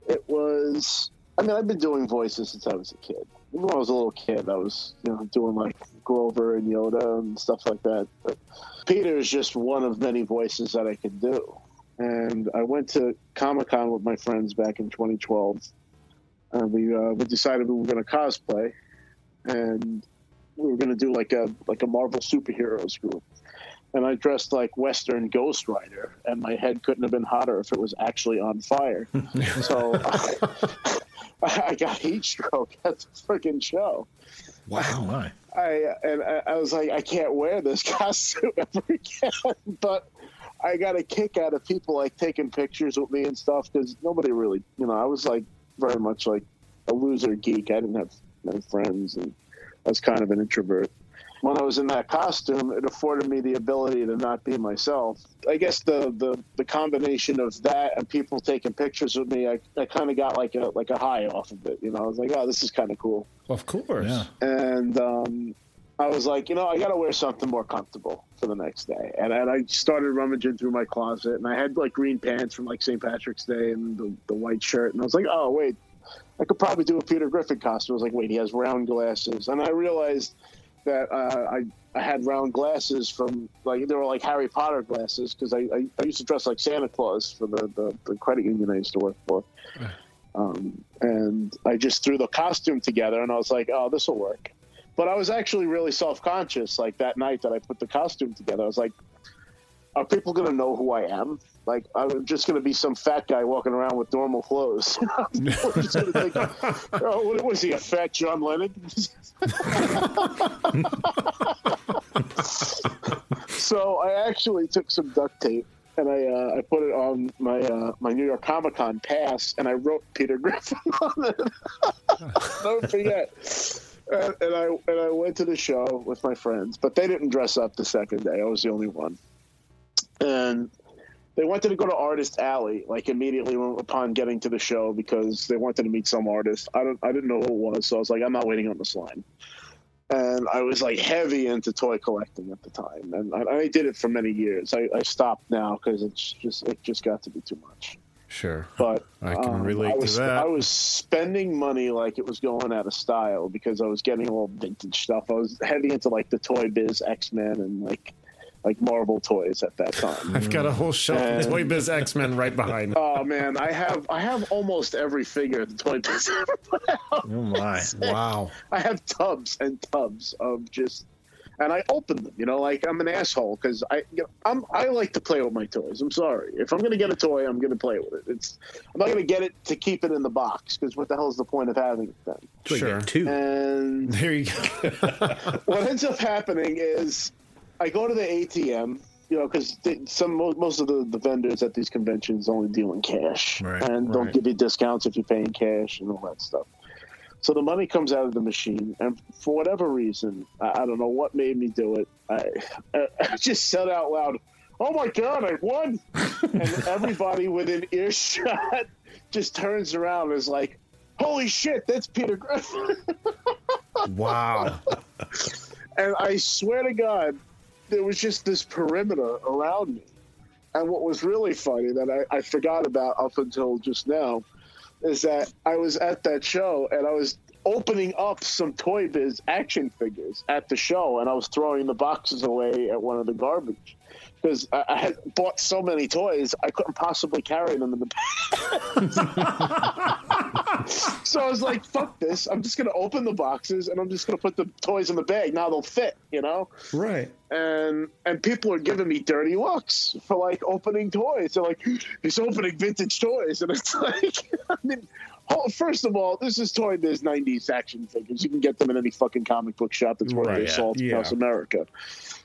It was. I mean, I've been doing voices since I was a kid. When I was a little kid, I was you know doing like Grover and Yoda and stuff like that. But Peter is just one of many voices that I could do. And I went to Comic Con with my friends back in 2012, and we uh, we decided we were going to cosplay, and we were going to do like a like a Marvel superheroes group and I dressed like Western Ghost Rider, and my head couldn't have been hotter if it was actually on fire. so I got heat stroke at the freaking show. Wow. Oh, my. I and I, I was like, I can't wear this costume ever again. but I got a kick out of people like taking pictures with me and stuff because nobody really, you know, I was like very much like a loser geek. I didn't have many friends, and I was kind of an introvert. When I was in that costume, it afforded me the ability to not be myself. I guess the the, the combination of that and people taking pictures with me, I, I kind of got like a like a high off of it. You know, I was like, oh, this is kind of cool Of course. Yeah. and um, I was like, you know, I got to wear something more comfortable for the next day. And, and I started rummaging through my closet, and I had like green pants from like St. Patrick's Day and the, the white shirt, and I was like, oh wait, I could probably do a Peter Griffin costume. I was like, wait, he has round glasses, and I realized that uh, I I had round glasses from like they were like Harry Potter glasses because I, I I used to dress like Santa Claus for the the, the credit union I used to work for. Um, and I just threw the costume together, and I was like, "Oh, this will work." But I was actually really self conscious. Like that night that I put the costume together, I was like, "Are people going to know who I am? Like, I'm just going to be some fat guy walking around with normal clothes? Think, oh, what was he, a fat John Lennon?" so I actually took some duct tape and I uh, I put it on my uh, my New York Comic Con pass, and I wrote Peter Griffin on it. Don't forget. And, and I and I went to the show with my friends, but they didn't dress up the second day. I was the only one, and they wanted to go to Artist Alley like immediately upon getting to the show because they wanted to meet some artist. I don't I didn't know who it was, so I was like, I'm not waiting on this line and I was like heavy into toy collecting at the time, and I, I did it for many years. I, I stopped now because it's just it just got to be too much. Sure. But I can um, relate I to that. I was spending money like it was going out of style because I was getting all vintage stuff. I was heavy into like the Toy Biz X Men and like like Marvel toys at that time. I've got a whole shelf of And- Toy Biz X Men right behind. me. oh man, I have I have almost every figure the Toy Biz ever put out. Oh my. Wow. I have tubs and tubs of just, and I open them. You know, like I'm an asshole because I, you know, I'm I like to play with my toys. I'm sorry if I'm gonna get a toy, I'm gonna play with it. It's I'm not gonna get it to keep it in the box because what the hell is the point of having it then? Sure. Two. And There you go. what ends up happening is I go to the ATM you know, because some most of the, the vendors at these conventions only deal in cash Right, and don't right. give you discounts if you pay in cash and all that stuff. So the money comes out of the machine, and for whatever reason, I, I don't know what made me do it. I, I, I just said out loud, "Oh my god, I won!" and everybody within earshot just turns around and is like, "Holy shit, that's Peter Griffin!" Wow. And I swear to God, there was just this perimeter around me. And what was really funny that I, I forgot about up until just now is that I was at that show and I was opening up some Toy Biz action figures at the show and I was throwing the boxes away at one of the garbage. Because I, I had bought so many toys, I couldn't possibly carry them in the bag. so I was like, fuck this. I'm just going to open the boxes and I'm just going to put the toys in the bag. Now they'll fit, you know? right. and and people are giving me dirty looks for like opening toys. They're like, he's opening vintage toys, and it's like, I mean, Oh, first of all, this is Toy Biz '90s action figures. You can get them in any fucking comic book shop that's worth Right, their salt yeah. across America.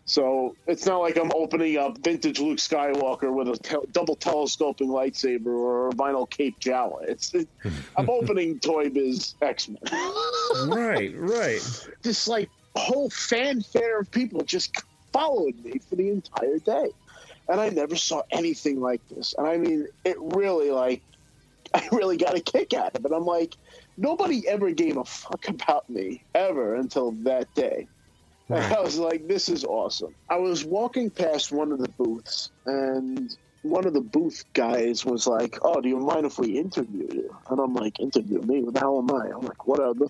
So it's not like I'm opening up vintage Luke Skywalker with a te- double telescoping lightsaber or a vinyl cape Jawa. It's it, I'm opening Toy Biz X Men. Right. Right. this like whole fanfare of people just followed me for the entire day and i never saw anything like this and i mean it really like i really got a kick out of it. I'm like nobody ever gave a fuck about me ever until that day. And i was like this is awesome. I was walking past one of the booths and one of the booth guys was like oh do you mind if we interview you? And i'm like interview me? What the hell am i? I'm like whatever.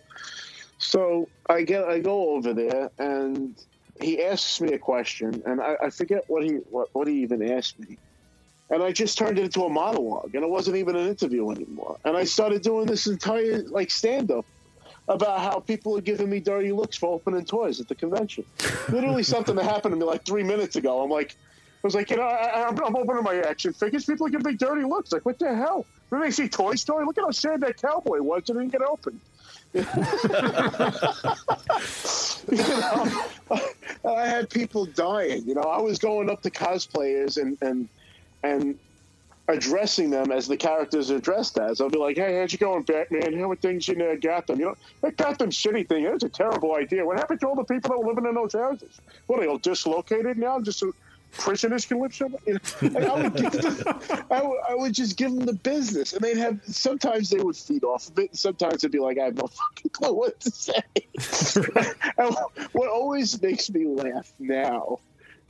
So I get I go over there and he asks me a question and I, I forget what he what, what he even asked me. And I just turned it into a monologue and it wasn't even an interview anymore. And I started doing this entire like stand up about how people are giving me dirty looks for opening toys at the convention. Literally something that happened to me like three minutes ago. I'm like I was like, you know, I, I'm, I'm opening my action figures. People are giving me dirty looks. Like, what the hell? When they see Toy Story, look at how sad that cowboy was. It didn't get opened. you know, I had people dying. You know, I was going up to cosplayers and and and addressing them as the characters are dressed as. I'll be like, "Hey, how's you going, Batman? How are things in uh, Gotham? You know, that Gotham City thing. That's a terrible idea. What happened to all the people that were living in those houses? What are they all dislocated now? Just so prisoners can live somewhere? You know, I would them, I would, I would just give them the business, and they'd have. Sometimes they would feed off of it. Sometimes they'd be like, "I have no fucking clue what to say." What always makes me laugh now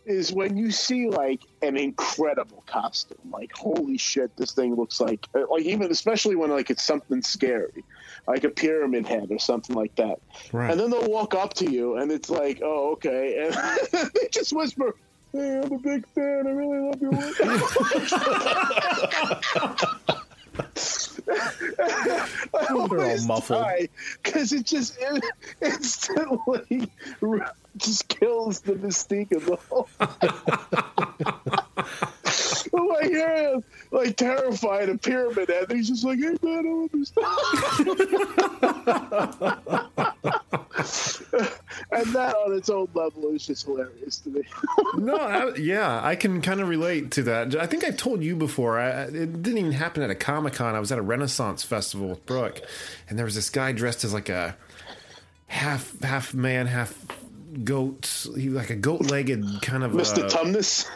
is when you see like an incredible costume. Like holy shit this thing looks like uh, like even especially when like it's something scary like a pyramid head or something like that. Right. and then they'll walk up to you and it's like oh okay. And they just whisper hey i'm a big fan. I really love your work They're all muffled. because it just it instantly just kills the mystique of the whole. I'm like, yeah, like terrified of pyramid head. He's just like, hey man, I understand. and that on its own level is just hilarious to me. No, I, yeah, I can kind of relate to that. I think I've told you before. I, I- it didn't even happen at a Comic Con. I was at a Renaissance festival with Brooke, and there was this guy dressed as like a half half man, half goat. He like a goat legged kind of. Mr. uh, Tumnus.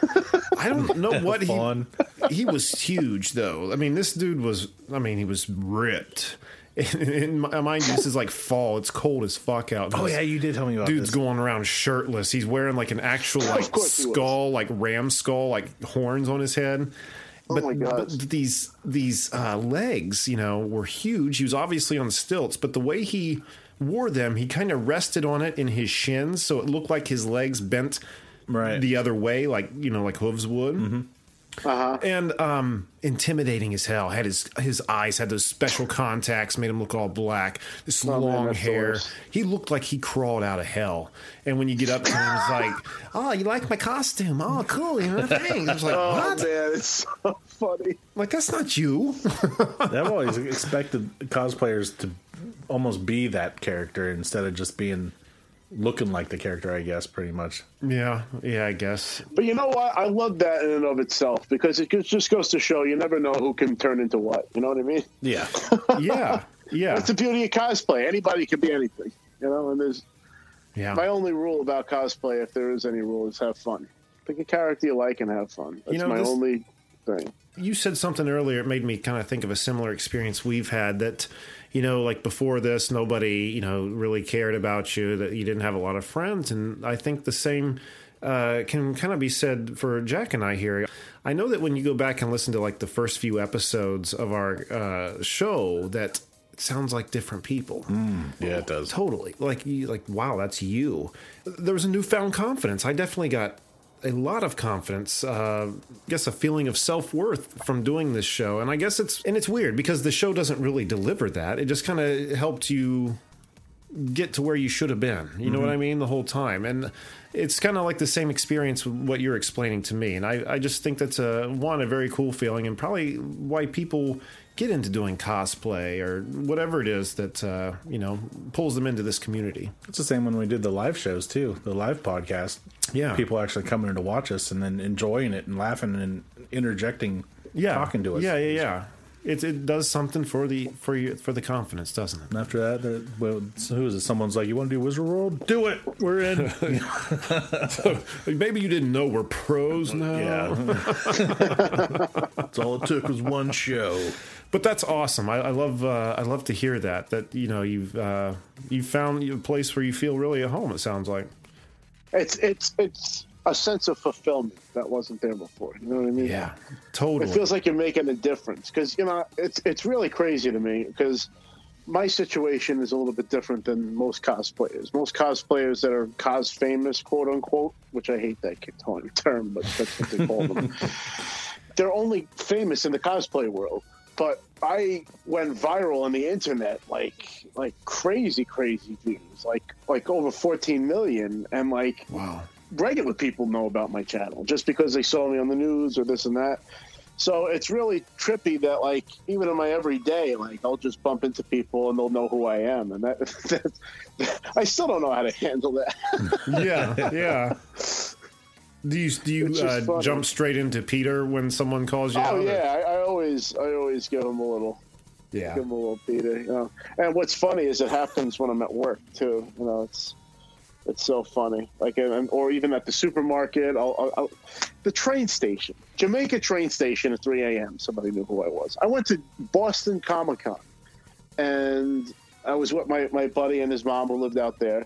I don't know what he. Faun. He was huge though. I mean, this dude was. I mean, he was ripped. And, mind you, this is like fall. It's cold as fuck out. Oh yeah, you did tell me about Dude's this. going around shirtless. He's wearing like an actual like course he was. skull, like ram skull, like horns on his head. But, my God. but these these uh, legs, you know, were huge. He was obviously on stilts, but the way he wore them, he kind of rested on it in his shins, so it looked like his legs bent Right. the other way, like you know, like hooves would. Mm-hmm. Uh-huh. And um, intimidating as hell. Had his his eyes had those special contacts, made him look all black. This Oh, long that's the hair. worst. He looked like he crawled out of hell. And when you get up to him, it's like, "Oh, you like my costume? Oh, cool. You know, thanks." I was like, Oh "What? man, it's so funny. Like that's not you." I've always expected cosplayers to almost be that character instead of just being looking like the character, I guess, pretty much. Yeah, yeah, I guess. But you know what? I love that in and of itself because it just goes to show you never know who can turn into what. You know what I mean? Yeah. Yeah, yeah, That's the beauty of cosplay. Anybody can be anything. You know, and there's yeah. my only rule about cosplay, if there is any rule, is have fun. Pick a character you like and have fun. That's know, my this- only thing. you said something earlier. It made me kind of think of a similar experience we've had. That you know, like before this, nobody you know really cared about you. That you didn't have a lot of friends, and I think the same uh, can kind of be said for Jack and I here. I know that when you go back and listen to like the first few episodes of our uh, show, that it sounds like different people. Yeah, it does. Totally. Like you like wow, that's you. There was a newfound confidence. I definitely got a lot of confidence. Uh, I guess a feeling of self worth from doing this show, and I guess it's and it's weird because the show doesn't really deliver that. It just kind of helped you get to where you should have been. You know what I mean? The whole time. And it's kind of like the same experience with what you're explaining to me. And I, I just think that's a one, a very cool feeling and probably why people get into doing cosplay or whatever it is that, uh, you know, pulls them into this community. It's the same when we did the live shows too, the live podcast. Yeah. People actually coming in to watch us and then enjoying it and laughing and interjecting, Yeah. talking to us. Yeah, yeah, yeah. It, it does something for the for you for the confidence, doesn't it? And after that, well, so who is it? Someone's like, "You want to do Wizard World? Do it. We're in." Maybe you didn't know we're pros now. yeah. That's all it took was one show. But that's awesome. I, I love uh, I love to hear that. That you know you've uh, you found a place where you feel really at home. It sounds like. It's it's it's a sense of fulfillment that wasn't there before. You know what I mean? Yeah, totally. It feels like you're making a difference because you know it's it's really crazy to me because my situation is a little bit different than most cosplayers. Most cosplayers that are cos famous, quote unquote, which I hate that term, but that's what they call them. They're only famous in the cosplay world. But I went viral on the internet like like crazy, crazy views, like like over 14 million, and like wow. regular people know about my channel just because they saw me on the news or this and that. So it's really trippy that like even in my everyday, like I'll just bump into people and they'll know who I am, and that, that I still don't know how to handle that. Yeah, yeah. Do you do you uh, jump straight into Peter when someone calls you? oh out, yeah, I, I always I always give him a little yeah. give them a little Peter. You know? And what's funny is it happens when I'm at work too. You know, it's it's so funny. Like, and, or even at the supermarket, I'll, I'll, I'll, the train station, Jamaica train station at 3 a.m. Somebody knew who I was. I went to Boston Comic Con, and I was with my my buddy and his mom who lived out there,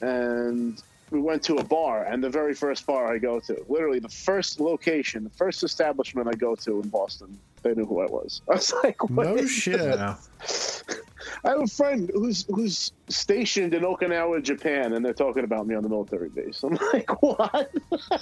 and we went to a bar. And the very first bar I go to, literally the first location, the first establishment I go to in Boston, they knew who I was. I was like, what No shit. I have a friend who's who's stationed in Okinawa, Japan, and they're talking about me on the military base. I'm like, what?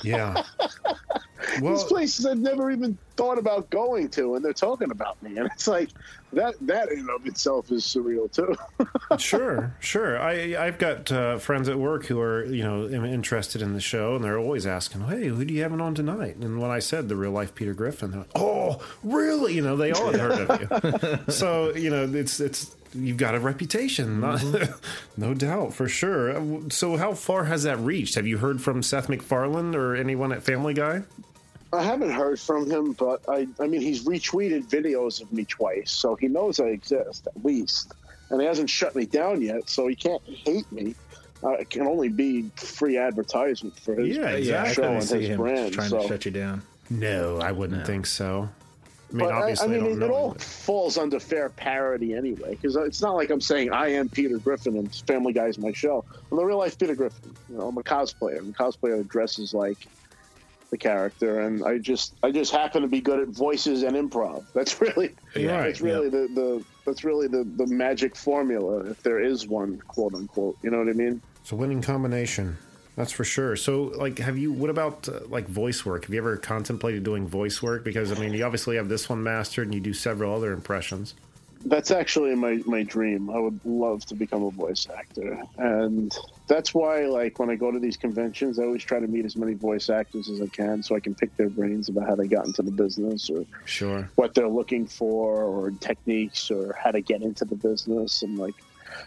Yeah. These places I've never even thought about going to, and they're talking about me, and it's like that. That in and of itself is surreal too. sure, sure. I I've got uh, friends at work who are you know interested in the show, and they're always asking, "Hey, who do you have on tonight?" And when I said the real life Peter Griffin, they're like, "Oh, really?" You know, they all had heard of you. so you know, it's it's you've got a reputation, not- no doubt for sure. So how far has that reached? Have you heard from Seth MacFarlane or anyone at Family Guy? I haven't heard from him, but I, I mean, he's retweeted videos of me twice, so he knows I exist at least, and he hasn't shut me down yet, so he can't hate me. Uh, it can only be free advertisement for his Yeah, Yeah, I show couldn't and see his him brand. trying so. to shut you down. No, I wouldn't think so. I mean, but I, I obviously, I, mean, don't it, it all falls under fair parody anyway, because it's not like I'm saying I am Peter Griffin and Family Guy is my show. I'm the real life Peter Griffin. You know, I'm a cosplayer. I'm a cosplayer that dresses like the character, and I just I just happen to be good at voices and improv. That's really Yeah, that's really the, the that's really the, the magic formula, if there is one, quote unquote. You know what I mean? It's a winning combination. That's for sure. So, like, have you? What about uh, like voice work? Have you ever contemplated doing voice work? Because I mean, you obviously have this one mastered, and you do several other impressions. That's actually my, my dream. I would love to become a voice actor. And that's why, like, when I go to these conventions, I always try to meet as many voice actors as I can so I can pick their brains about how they got into the business or Sure. what they're looking for or techniques or how to get into the business. And, like,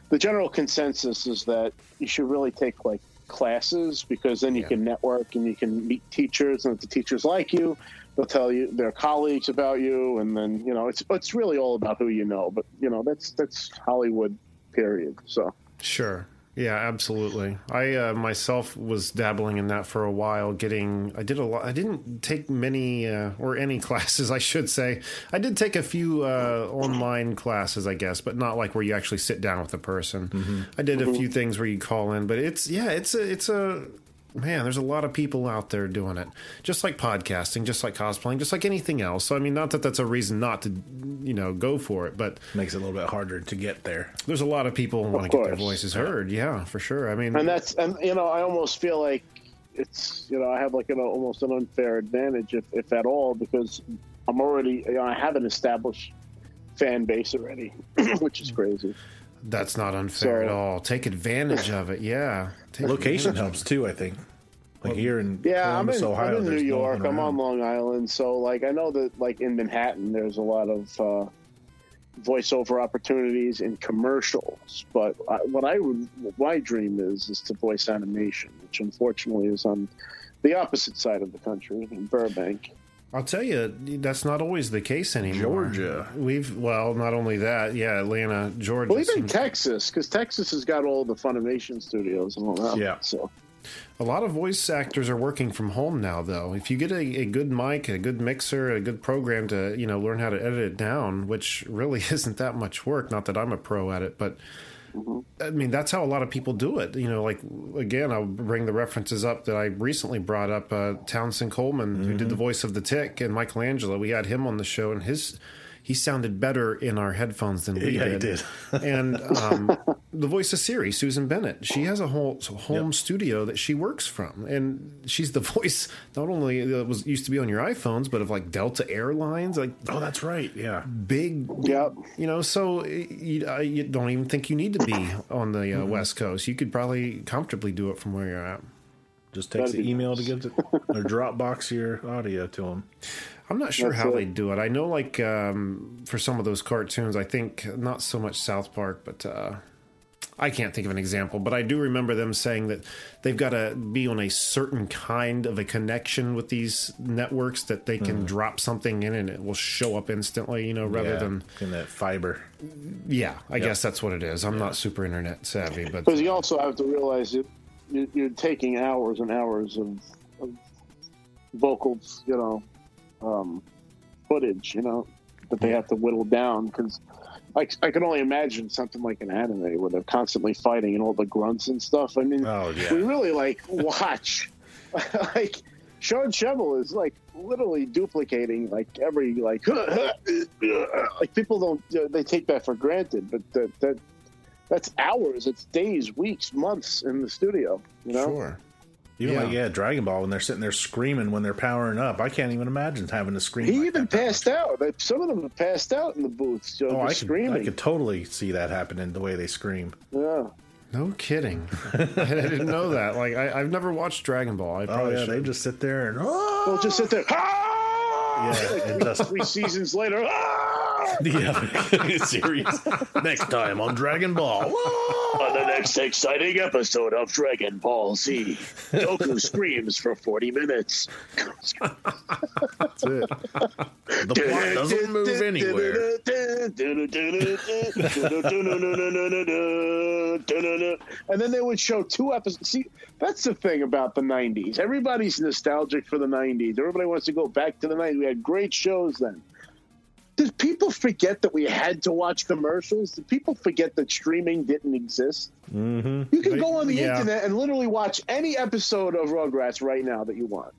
the general consensus is that you should really take like classes because then you can network and you can meet teachers, and if the teachers like you, they'll tell you their colleagues about you, and then you know it's it's really all about who you know. But you know that's that's Hollywood, period. So Sure. Yeah, absolutely. I uh, myself was dabbling in that for a while. Getting, I did a lot. I didn't take many uh, or any classes, I should say. I did take a few uh, online classes, I guess, but not like where you actually sit down with a person. I did a few things where you call in, but it's yeah, it's a it's a man. There's a lot of people out there doing it, just like podcasting, just like cosplaying, just like anything else. So I mean, not that that's a reason not to you know go for it, but Makes it a little bit harder to get there. there's a lot of people who want to get their voices heard. Yeah, for sure. I mean, and that's and you know I almost feel like it's you know I have like an almost an unfair advantage if if at all because I'm already you know I have an established fan base already, which is crazy. That's not unfair So- at all. Take advantage of it. Yeah. Take Location helps too, I think. Like here in Yeah, I'm in, Ohio, I'm in New no York. one I'm on. Long Island, so like I know that like in Manhattan, there's a lot of uh, voiceover opportunities in commercials. But I, what I would, what my dream is is to voice animation, which unfortunately is on the opposite side of the country in Burbank. I'll tell you, that's not always the case anymore. Georgia. We've well, not only that, yeah, Atlanta, Georgia. Well, even seems- Texas, because Texas has got all the Funimation studios and all that. Yeah. So a lot of voice actors are working from home now, though. If you get a, a good mic, a good mixer, a good program to you know learn how to edit it down, which really isn't that much work. Not that I'm a pro at it, but I mean that's how a lot of people do it. You know, like again, I'll bring the references up that I recently brought up. Uh, Townsend Coleman, who did the voice of the Tick, and Michelangelo. We had him on the show, and his he sounded better in our headphones than we Yeah, he did. did. and um, the voice of Siri, Susan Bennett, she has a whole home studio that she works from, and she's the voice not only that was used to be on your iPhones, but of like Delta Airlines, like Oh, that's right. Yeah. big, Yep. you know. So you, uh, you don't even think you need to be on the uh, West Coast. You could probably comfortably do it from where you're at. Just takes That'd the be email to give it or Dropbox your audio to them. I'm not sure That's how it. they do it. I know, like um, for some of those cartoons, I think not so much South Park, but uh, I can't think of an example. But I do remember them saying that they've got to be on a certain kind of a connection with these networks that they can drop something in and it will show up instantly. You know, rather yeah, than in that fiber. yeah. I guess that's what it is. I'm not super internet savvy, but Because you also have to realize that you're taking hours and hours of, of vocals, you know, um, footage, you know, that they have to whittle down. Because I, I can only imagine something like an anime where they're constantly fighting and all the grunts and stuff. I mean, Oh, yeah. we really like watch. like, Sean Schemmel is like literally duplicating like every like like people don't they take that for granted, but that that that's hours, it's days, weeks, months in the studio. You know, sure. Even Yeah. like yeah, Dragon Ball when they're sitting there screaming when they're powering up. I can't even imagine having to scream. he like even that that passed out. Some of them have passed out in the booths, you know, much. Oh, I just could, screaming. I could totally see that happening the way they scream. Yeah. No kidding. I didn't know that. Like I, I've never watched Dragon Ball. I Oh probably yeah, they just sit there and oh They'll just sit there. "Ah!" Yeah, and just- three seasons later. "Ah!" yeah, serious. Next time on Dragon Ball. On the next exciting episode of Dragon Ball Z, Goku screams for 40 minutes. That's it. The plot doesn't move anywhere. And then they would show two episodes. See, that's the thing about the 90s. Everybody's nostalgic for the 90s. Everybody wants to go back to the 90s. We had great shows then. Did people forget that we had to watch commercials? Did people forget that streaming didn't exist? Mm-hmm. You can go on the Yeah. internet and literally watch any episode of Rugrats right now that you want.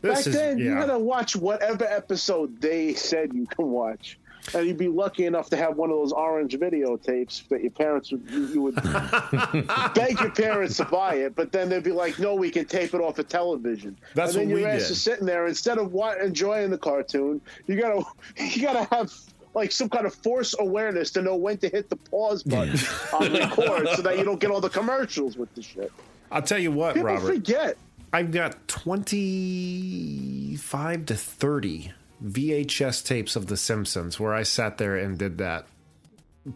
This Back is- then, you had to watch whatever episode they said you can watch. And you'd be lucky enough to have one of those orange videotapes that your parents would, you, you would beg your parents to buy it, but then they'd be like, no, we can tape it off of television. That's and then what your we ass did. is sitting there, instead of wa- enjoying the cartoon, you gotta, you gotta have like some kind of force awareness to know when to hit the pause button on record so that you don't get all the commercials with the shit. I'll tell you what, People Robert. forget. I've got 25 to 30 VHS tapes of The Simpsons where I sat there and did that.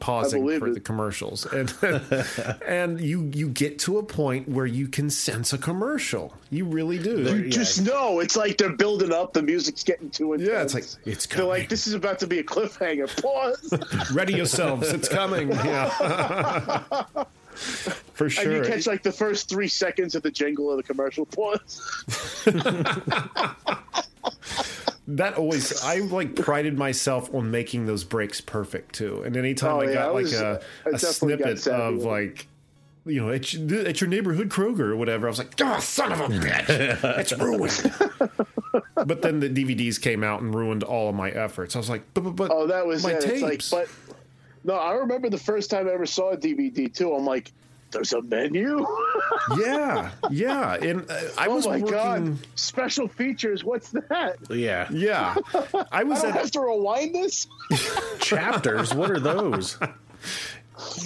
pausing for it. the commercials, and and you you get to a point where you can sense a commercial. You really do. You just know it's like they're building up. The music's getting too intense. Yeah, it's like, it's They're like, this is about to be a cliffhanger. Pause. Ready yourselves, it's coming. Yeah. For sure And you catch like the first three seconds of the jingle of the commercial. Pause. That always I like prided myself on making those breaks perfect too. And anytime Oh, I yeah, got I like was- a, I a definitely got snippet of like you know, at, your- at your neighborhood Kroger or whatever, I was like, "Oh, son of a bitch, it's ruined." but then the DVDs came out and ruined all of my efforts. I was like, "But, but, but Oh, that was my it. tapes." It's like, but no, I remember the first time I ever saw a DVD too. I'm like, there's a menu. yeah, yeah, and uh, I oh was my working. god, special features. What's that? Yeah. Yeah, I I was don't at have to rewind this. Chapters. What are those?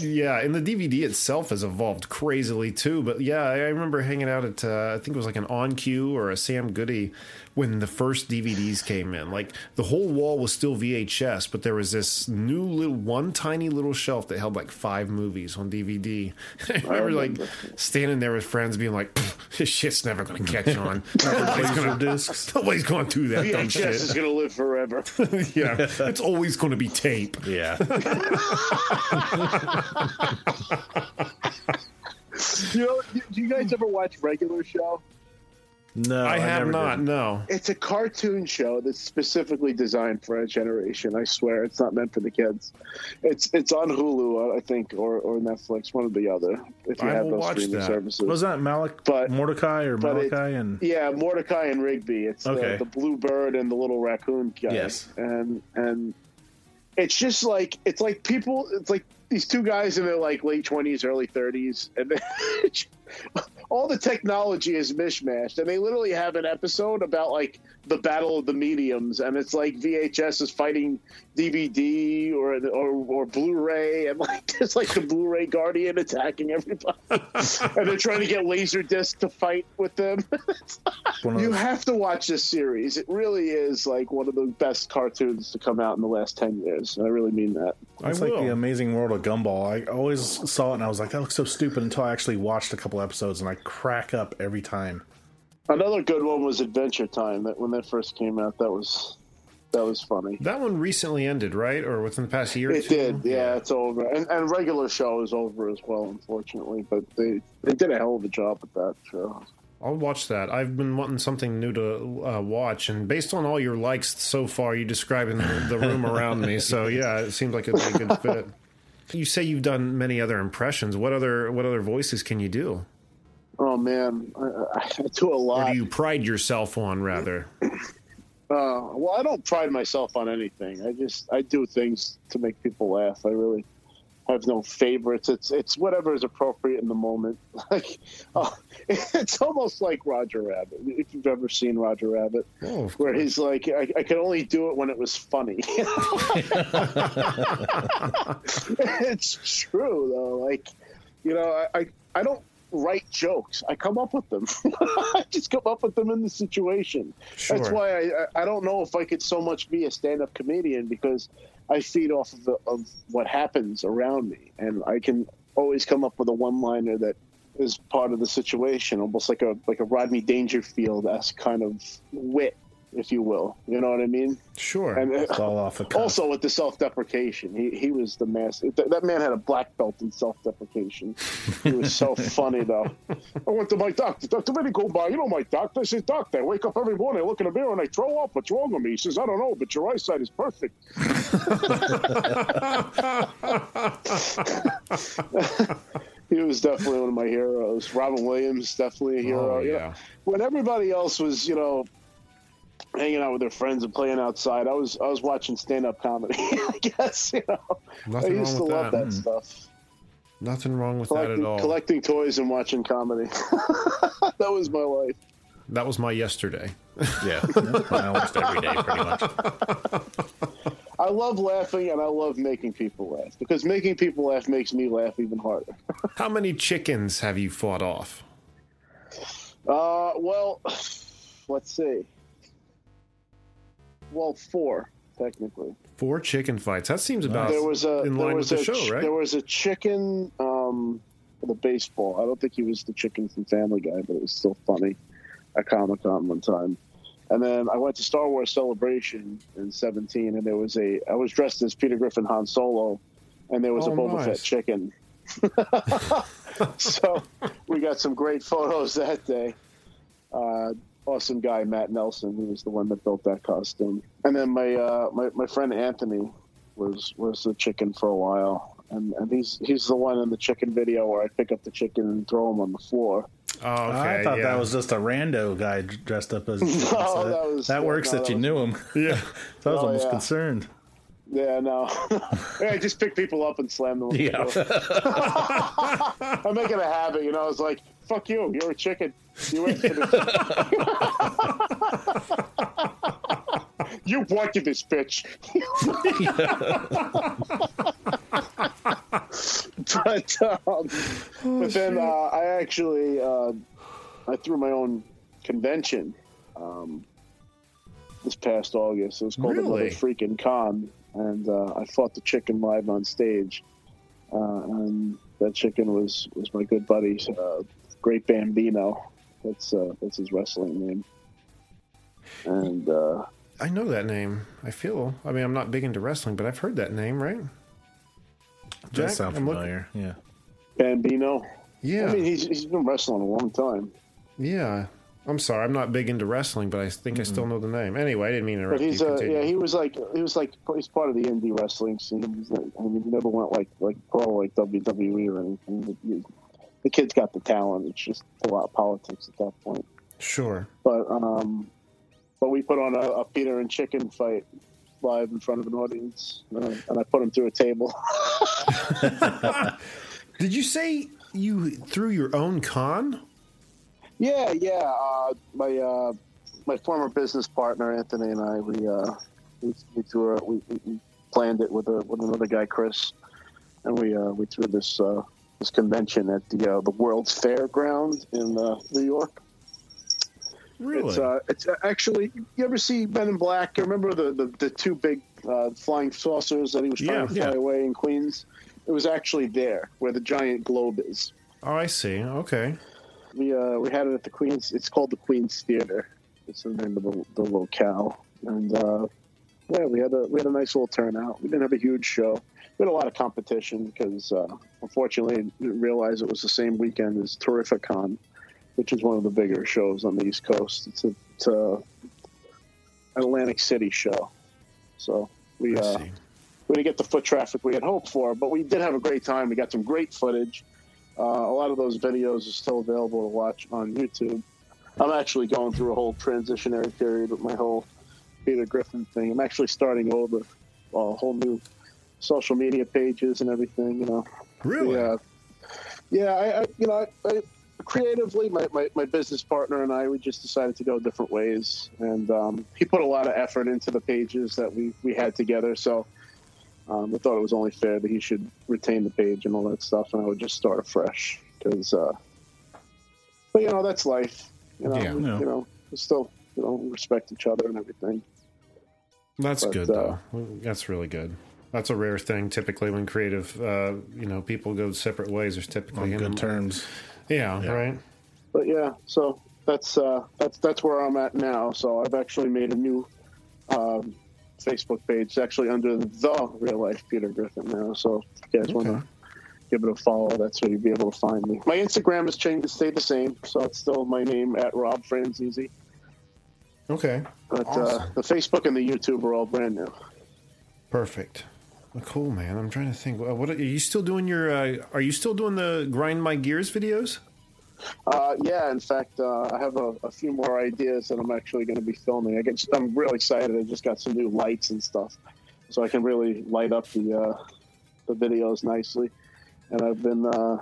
Yeah, and the DVD itself has evolved crazily too. But yeah, I remember hanging out at uh, I think it was like an On Cue or a Sam Goody when the first DVDs came in. Like the whole wall was still VHS, but there was this new little one tiny little shelf that held like five movies on DVD. I remember like standing there with friends being like, "This shit's never going to catch on. Nobody's going to discs. Nobody's going to do that dumb VHS is gonna live forever. yeah, it's always going to be tape." Yeah. you know, do you guys ever watch Regular Show? No, I have never not. did. No. It's a cartoon show that's specifically designed for a generation. I swear, it's not meant for the kids. It's it's on Hulu, I think, or, or Netflix, one or the other. If you I have those streaming that. services. Was that Malik But- Mordecai or but it- Malachi and Yeah, Mordecai and Rigby. It's Okay. the, the blue bird and the little raccoon guy. Yes. and and it's just like it's like people. It's like these two guys in their like late twenties, early thirties, and they, all the technology is mishmashed. And they literally have an episode about like the battle of the mediums, and it's like VHS is fighting DVD or or, or Blu-ray, and like there's like the Blu-ray guardian attacking everybody, and they're trying to get Laserdisc to fight with them. You have to watch this series. It really is like one of the best cartoons to come out in the last 10 years. I really mean that. It's I like will. the Amazing World of Gumball. I always saw it and I was like, that looks so stupid until I actually watched a couple episodes and I crack up every time. Another good one was Adventure Time. That when that first came out, that was that was funny. That one recently ended, right? Or within the past year or It did, yeah. It's over, and, and regular show is over as well, unfortunately. But they they did a hell of a job with that show. I'll watch that. I've been wanting something new to uh, watch, and based on all your likes so far, you describing the, the room around me. So yeah, it seems like it'd be a good fit. You say you've done many other impressions. What other what other voices can you do? Oh man, I, I do a Or lot. do you pride yourself on rather? Uh, well, I don't pride myself on anything. I just I do things to make people laugh. I really have no favorites. It's it's whatever is appropriate in the moment. Like, oh, it's almost like Roger Rabbit. If you've ever seen Roger Rabbit, Oh, where he's like, I, I could only do it when it was funny. it's true though. Like, you know, I, I I don't write jokes. I come up with them. I just come up with them in the situation. That's why I, I don't know if I could so much be a stand-up comedian because I feed off of, the, of what happens around me, and I can always come up with a one-liner that is part of the situation, almost like a like a Rodney Dangerfield esque kind of wit, if you will. You know what I mean? Sure. And uh, all off the cuff. also with the self-deprecation, he he was the master. That, that man had a black belt in self-deprecation. He was so funny though. I went to my doctor. Doctor, he go by, you know my doctor. I says, doctor, I wake up every morning, I look in the mirror, and I throw up. What's wrong with me? He says, I don't know, but your eyesight is perfect. he was definitely one of my heroes. Robin Williams, definitely a hero. Oh, You know, yeah. when everybody else was, you know, hanging out with their friends and playing outside, I was I was watching stand up comedy. I guess you know, Nothing I used to with love that. that, stuff. Nothing wrong with that at Collecting, all. collecting toys and watching comedy. that was my life. that was my yesterday. yeah. That's mine almost every day, pretty much. I love laughing and I love making people laugh because making people laugh makes me laugh even harder. How many chickens have you fought off? Uh, well, let's see. Well, four technically. Four chicken fights. That seems about There was a in there line with was the a show, ch- right? There was a chicken um, the baseball. I don't think he was the chicken from Family Guy, but it was still funny at Comic Con one time. And then I went to Star Wars Celebration in '17, and there was a I was dressed as Peter Griffin Han Solo, and there was Oh, a Boba nice. Fett chicken. so we got some great photos that day. Uh, awesome guy Matt Nelson, who was the one that built that costume. And then my uh, my my friend Anthony was was the chicken for a while, and and he's he's the one in the chicken video where I pick up the chicken and throw him on the floor. oh, okay. I thought yeah. that was just a rando guy dressed up as. No, so that was- that works no, that, that you was- knew him. Yeah. so I was Oh, almost yeah. concerned. Yeah, no, I just pick people up and slam them. Yeah. I make it a habit, you know. It's like fuck you, you're a chicken. You went for this. you wanted this bitch. but um, but then uh, I actually uh, I threw my own convention um, this past August. It was called another freaking con, and uh, I fought the chicken live on stage. Uh, and that chicken was was my good buddy, uh, Great Bambino. That's uh, that's his wrestling name. And uh, I know that name. I feel. I mean, I'm not big into wrestling, but I've heard that name, right? That Jack, sounds I'm familiar. Yeah. Bambino. Yeah. I mean, he's he's been wrestling a long time. yeah. I'm sorry. I'm not big into wrestling, but I think I still know the name. Anyway, I didn't mean to But interrupt he's you. uh, yeah, he was like he was like he's part of the indie wrestling scene. He's like, I mean, he never went like like pro like WWE or anything. He- the kid's got the talent. It's just a lot of politics at that point. Sure. But um, but we put on a, a Peter and Chicken fight live in front of an audience, uh, and I put him through a table. Did you say you threw your own con? yeah, yeah. Uh, my uh, my former business partner Anthony and I we uh, we, we threw a, we, we we planned it with a with another guy Chris, and we uh, we threw this uh, this convention at the uh, the World's Fairground in uh, New York. Really? It's uh, it's uh, actually. You ever see Men in Black? Remember the the, the two big uh, flying saucers that he was trying Yeah, to fly yeah. away in Queens? It was actually there where the giant globe is. oh, I see. Okay. We uh, we had it at the Queens. It's called the Queens Theater. It's the name of the, the locale, and uh, yeah, we had a we had a nice little turnout. We didn't have a huge show. We had a lot of competition because uh, unfortunately, I didn't realize it was the same weekend as Terrificon, which is one of the bigger shows on the East Coast. It's a, it's a Atlantic City show, so we uh, we didn't get the foot traffic we had hoped for, but we did have a great time. We got some great footage. Uh, a lot of those videos are still available to watch on YouTube. I'm actually going through a whole transitionary period with my whole Peter Griffin thing. I'm actually starting over a whole new social media pages and everything. You know, Really? yeah, yeah. I, I you know, I, I, creatively, my, my my business partner and I, we just decided to go different ways, and um, he put a lot of effort into the pages that we we had together. So um, I thought it was only fair that he should retain the page and all that stuff, and I would just start afresh. Because, uh, but you know, that's life. You know, Yeah. we- Yeah. you know, we still you know respect each other and everything. That's But, good uh, though. That's really good. That's a rare thing. Typically, when creative, uh, you know, people go separate ways. There's typically On good know- terms. Yeah, Yeah. right. but yeah, so that's uh, that's that's where I'm at now. So I've actually made a new um, Facebook page, actually under the real life Peter Griffin now. So if you guys want to give it a follow, that's where you'll be able to find me. My Instagram has changed, stayed the same, so it's still my name at Rob Franzese. Okay. But uh, the Facebook and the YouTube are all brand new. Perfect. Well, cool, man. I'm trying to think. What what- are you still doing? Your uh, Are you still doing the grind my gears videos? Uh, yeah, in fact, uh, I have a, a few more ideas that I'm actually going to be filming. I get, I'm really excited. I just got some new lights and stuff, so I can really light up the uh, the videos nicely. And I've been uh,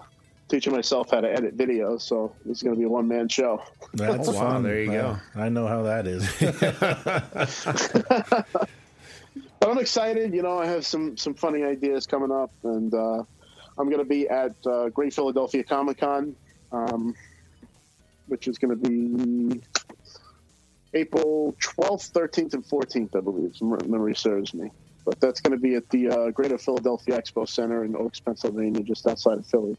teaching myself how to edit videos, so it's going to be a one man show. That's Oh, wow, fun. there you go. I know how that is. But I'm excited. You know, I have some some funny ideas coming up, and uh, I'm going to be at uh, Great Philadelphia Comic Con, um, which is going to be April 12th, 13th, and 14th, I believe. if Memory serves me. But that's going to be at the uh, Greater Philadelphia Expo Center in Oaks, Pennsylvania, just outside of Philly.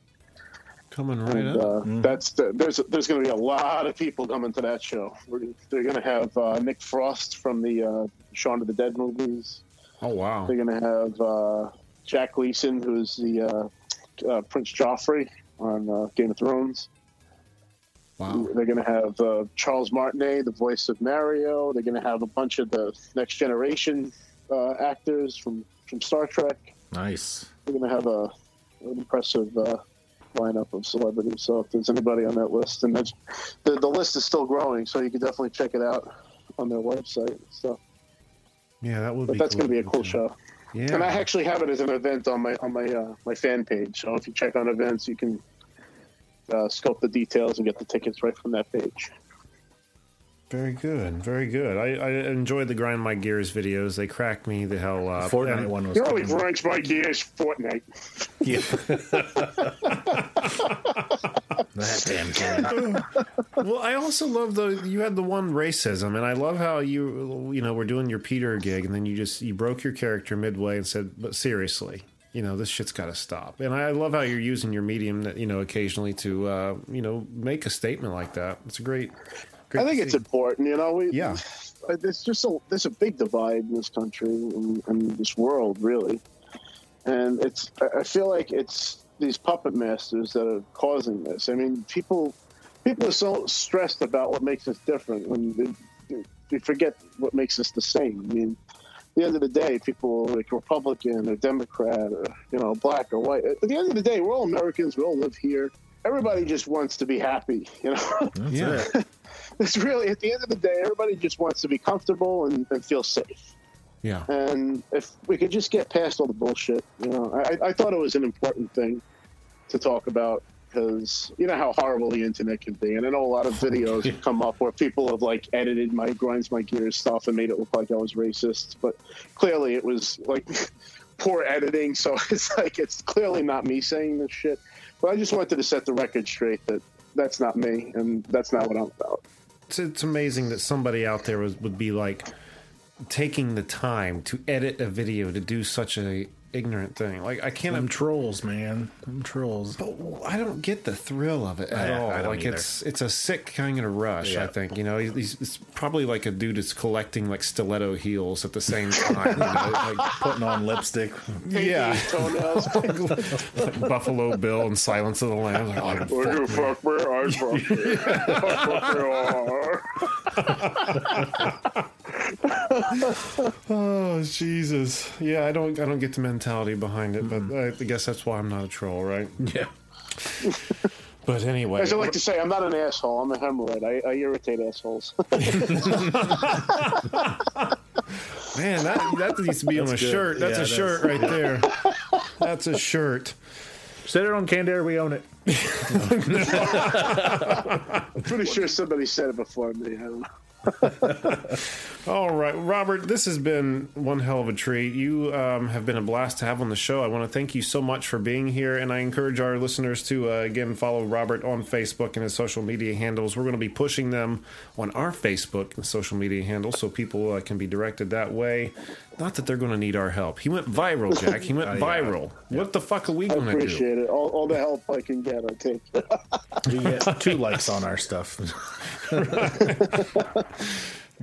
Coming right And up. uh, that's the, there's there's going to be a lot of people coming to that show. We're, they're going to have uh, Nick Frost from the uh, Shaun of the Dead movies. Oh wow. They're going to have uh, Jack Gleeson, who's the uh, uh, Prince Joffrey on uh, Game of Thrones. Wow. They're going to have uh, Charles Martinet, the voice of Mario. They're going to have a bunch of the Next Generation uh, actors from, from Star Trek. Nice. They're going to have a, an impressive uh, lineup of celebrities. So if there's anybody on that list, and that's, the, the list is still growing, so you can definitely check it out on their website. stuff. Yeah, that would But be. that's cool going to be a cool show. Yeah. And I actually have it as an event on my on my uh, my fan page. So if you check on events, you can uh, scope the details and get the tickets right from that page. Very good, very good. I, I enjoyed the grind my gears videos. They cracked me the hell up. Fortnite And- one was. You know what grinds my gears? Fortnite. Yeah. that damn kid. Well, I also love the you had the one racism, and I love how you you know were doing your Peter gig, and then you just you broke your character midway and said, "But seriously, you know this shit's got to stop." And I love how you're using your medium, that you know, occasionally to uh, you know make a statement like that. It's a great. Great I think it's see. important. You know, we Yeah. uh, There's just a there's a big divide in this country and, and this world, really. And it's I- I feel like it's these puppet masters that are causing this. I mean, people people are so stressed about what makes us different when they, they forget what makes us the same. I mean, at the end of the day, people like Republican or Democrat or you know black or white. At the end of the day, we're all Americans. We all live here. Everybody just wants to be happy, you know. yeah. It's really at the end of the day, everybody just wants to be comfortable and, and feel safe. Yeah. And if we could just get past all the bullshit, you know, I, I thought it was an important thing to talk about because you know how horrible the internet can be, and I know a lot of videos have come up where people have like edited my grinds my gears stuff and made it look like I was racist, but clearly it was like poor editing. So it's like it's clearly not me saying this shit. But I just wanted to set the record straight that that's not me and that's not what I'm about. It's, it's amazing that somebody out there was, would be like taking the time to edit a video to do such a ignorant thing. Like I can't. Them trolls, man. Them trolls. But I don't get the thrill of it at Yeah, all. I don't like either. it's it's a sick kind of rush. I think you know he's, he's it's probably like a dude that's collecting like stiletto heels at the same time. you know, like, Putting on lipstick. yeah, Toenails. like Buffalo Bill and Silence of the Lambs. Like, oh, Would you fuck me? I'd fuck you. oh Jesus! Yeah, I don't I don't get the mentality behind it, but mm-hmm. I guess that's why I'm not a troll, right? Yeah. But anyway, As I like to say, I'm not an asshole. I'm a hemorrhoid. I, I irritate assholes. man, that that needs to be on a good. shirt. That's Yeah, a shirt right there. That's a shirt. Set it on Canned Air, we own it. I'm pretty sure somebody said it before me. I don't know. All right, Robert, this has been one hell of a treat. You um, have been a blast to have on the show. I want to thank you so much for being here, and I encourage our listeners to uh, again follow Robert on Facebook and his social media handles. We're going to be pushing them on our Facebook and social media handles so people uh, can be directed that way. Not that they're going to need our help. He went viral, Jack. He went Uh, yeah. viral. What the fuck are we going to do? appreciate it. All, all the help I can get, I take. We get two likes on our stuff.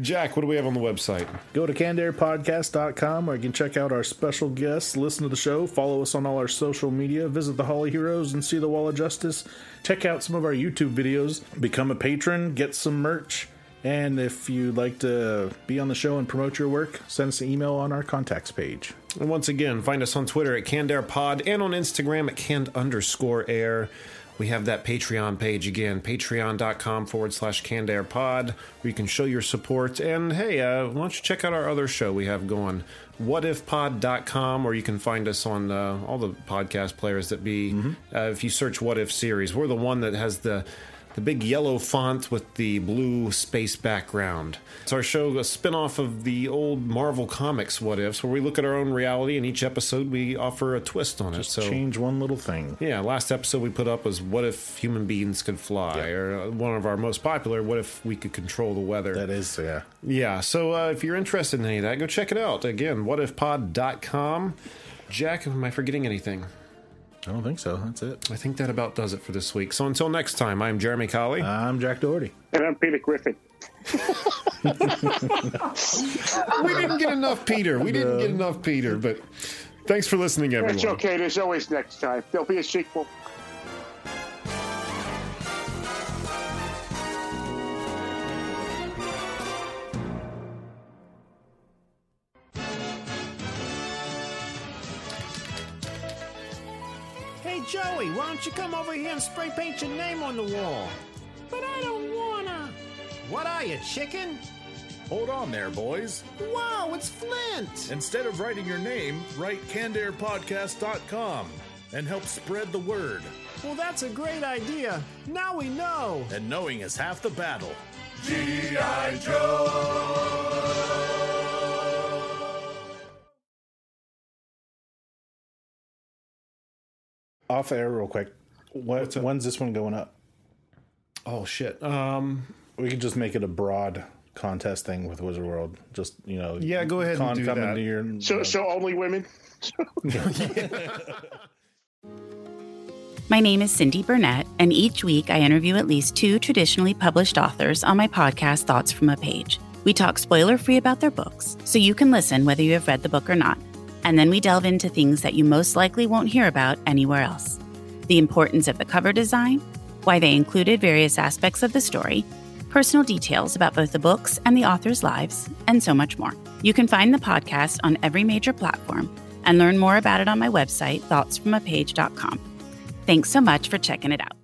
Jack, what do we have on the website? Go to cannedairpodcast.com where you can check out our special guests, listen to the show, follow us on all our social media, visit the Holly Heroes and see the Wall of Justice, check out some of our YouTube videos, become a patron, get some merch, and if you'd like to be on the show and promote your work, send us an email on our contacts page. And once again, find us on Twitter at CannedAirPod and on Instagram at canned underscore air. We have that Patreon page again, patreon.com forward slash cannedairpod, where you can show your support. And hey, uh, why don't you check out our other show we have going, whatifpod.com, or you can find us on uh, all the podcast players that be, uh, if you search What If series. We're the one that has the the big yellow font with the blue space background. It's our show, a spin off of the old Marvel Comics What Ifs, where we look at our own reality and each episode we offer a twist on it. So, Change one little thing. yeah, last episode we put up was What If Human Beings Could Fly? Or uh, one of our most popular, What If We Could Control the Weather? That is, yeah. Yeah, so uh, if you're interested in any of that, go check it out. Again, whatifpod.com. Jack, am I forgetting anything? I don't think so. That's it. I think that about does it for this week. So until next time, I'm Jeremy Colley. I'm Jack Doherty. And I'm Peter Griffin. we didn't get enough Peter. We didn't get enough Peter, but thanks for listening, everyone. It's okay. There's always next time. There'll be a sequel. Don't you come over here and spray paint your name on the wall? But I don't wanna. What are you, chicken? Hold on there, boys. Wow, it's Flint! Instead of writing your name, write cannedairpodcast.com and help spread the word. Well, that's a great idea. Now we know. And knowing is half the battle. G.I. Joe! Off air, real quick. What, when's this one going up? Oh shit. Um, We could just make it a broad contest thing with Wizard World. Just you know, Yeah, go ahead and con do coming that. near and- So, so only women. My name is Cindy Burnett, and each week I interview at least two traditionally published authors on my podcast, Thoughts from a Page. We talk spoiler free about their books, so you can listen whether you have read the book or not. And then we delve into things that you most likely won't hear about anywhere else the importance of the cover design, why they included various aspects of the story, personal details about both the books and the authors' lives, and so much more. You can find the podcast on every major platform and learn more about it on my website, thoughtsfromapage.com. Thanks so much for checking it out.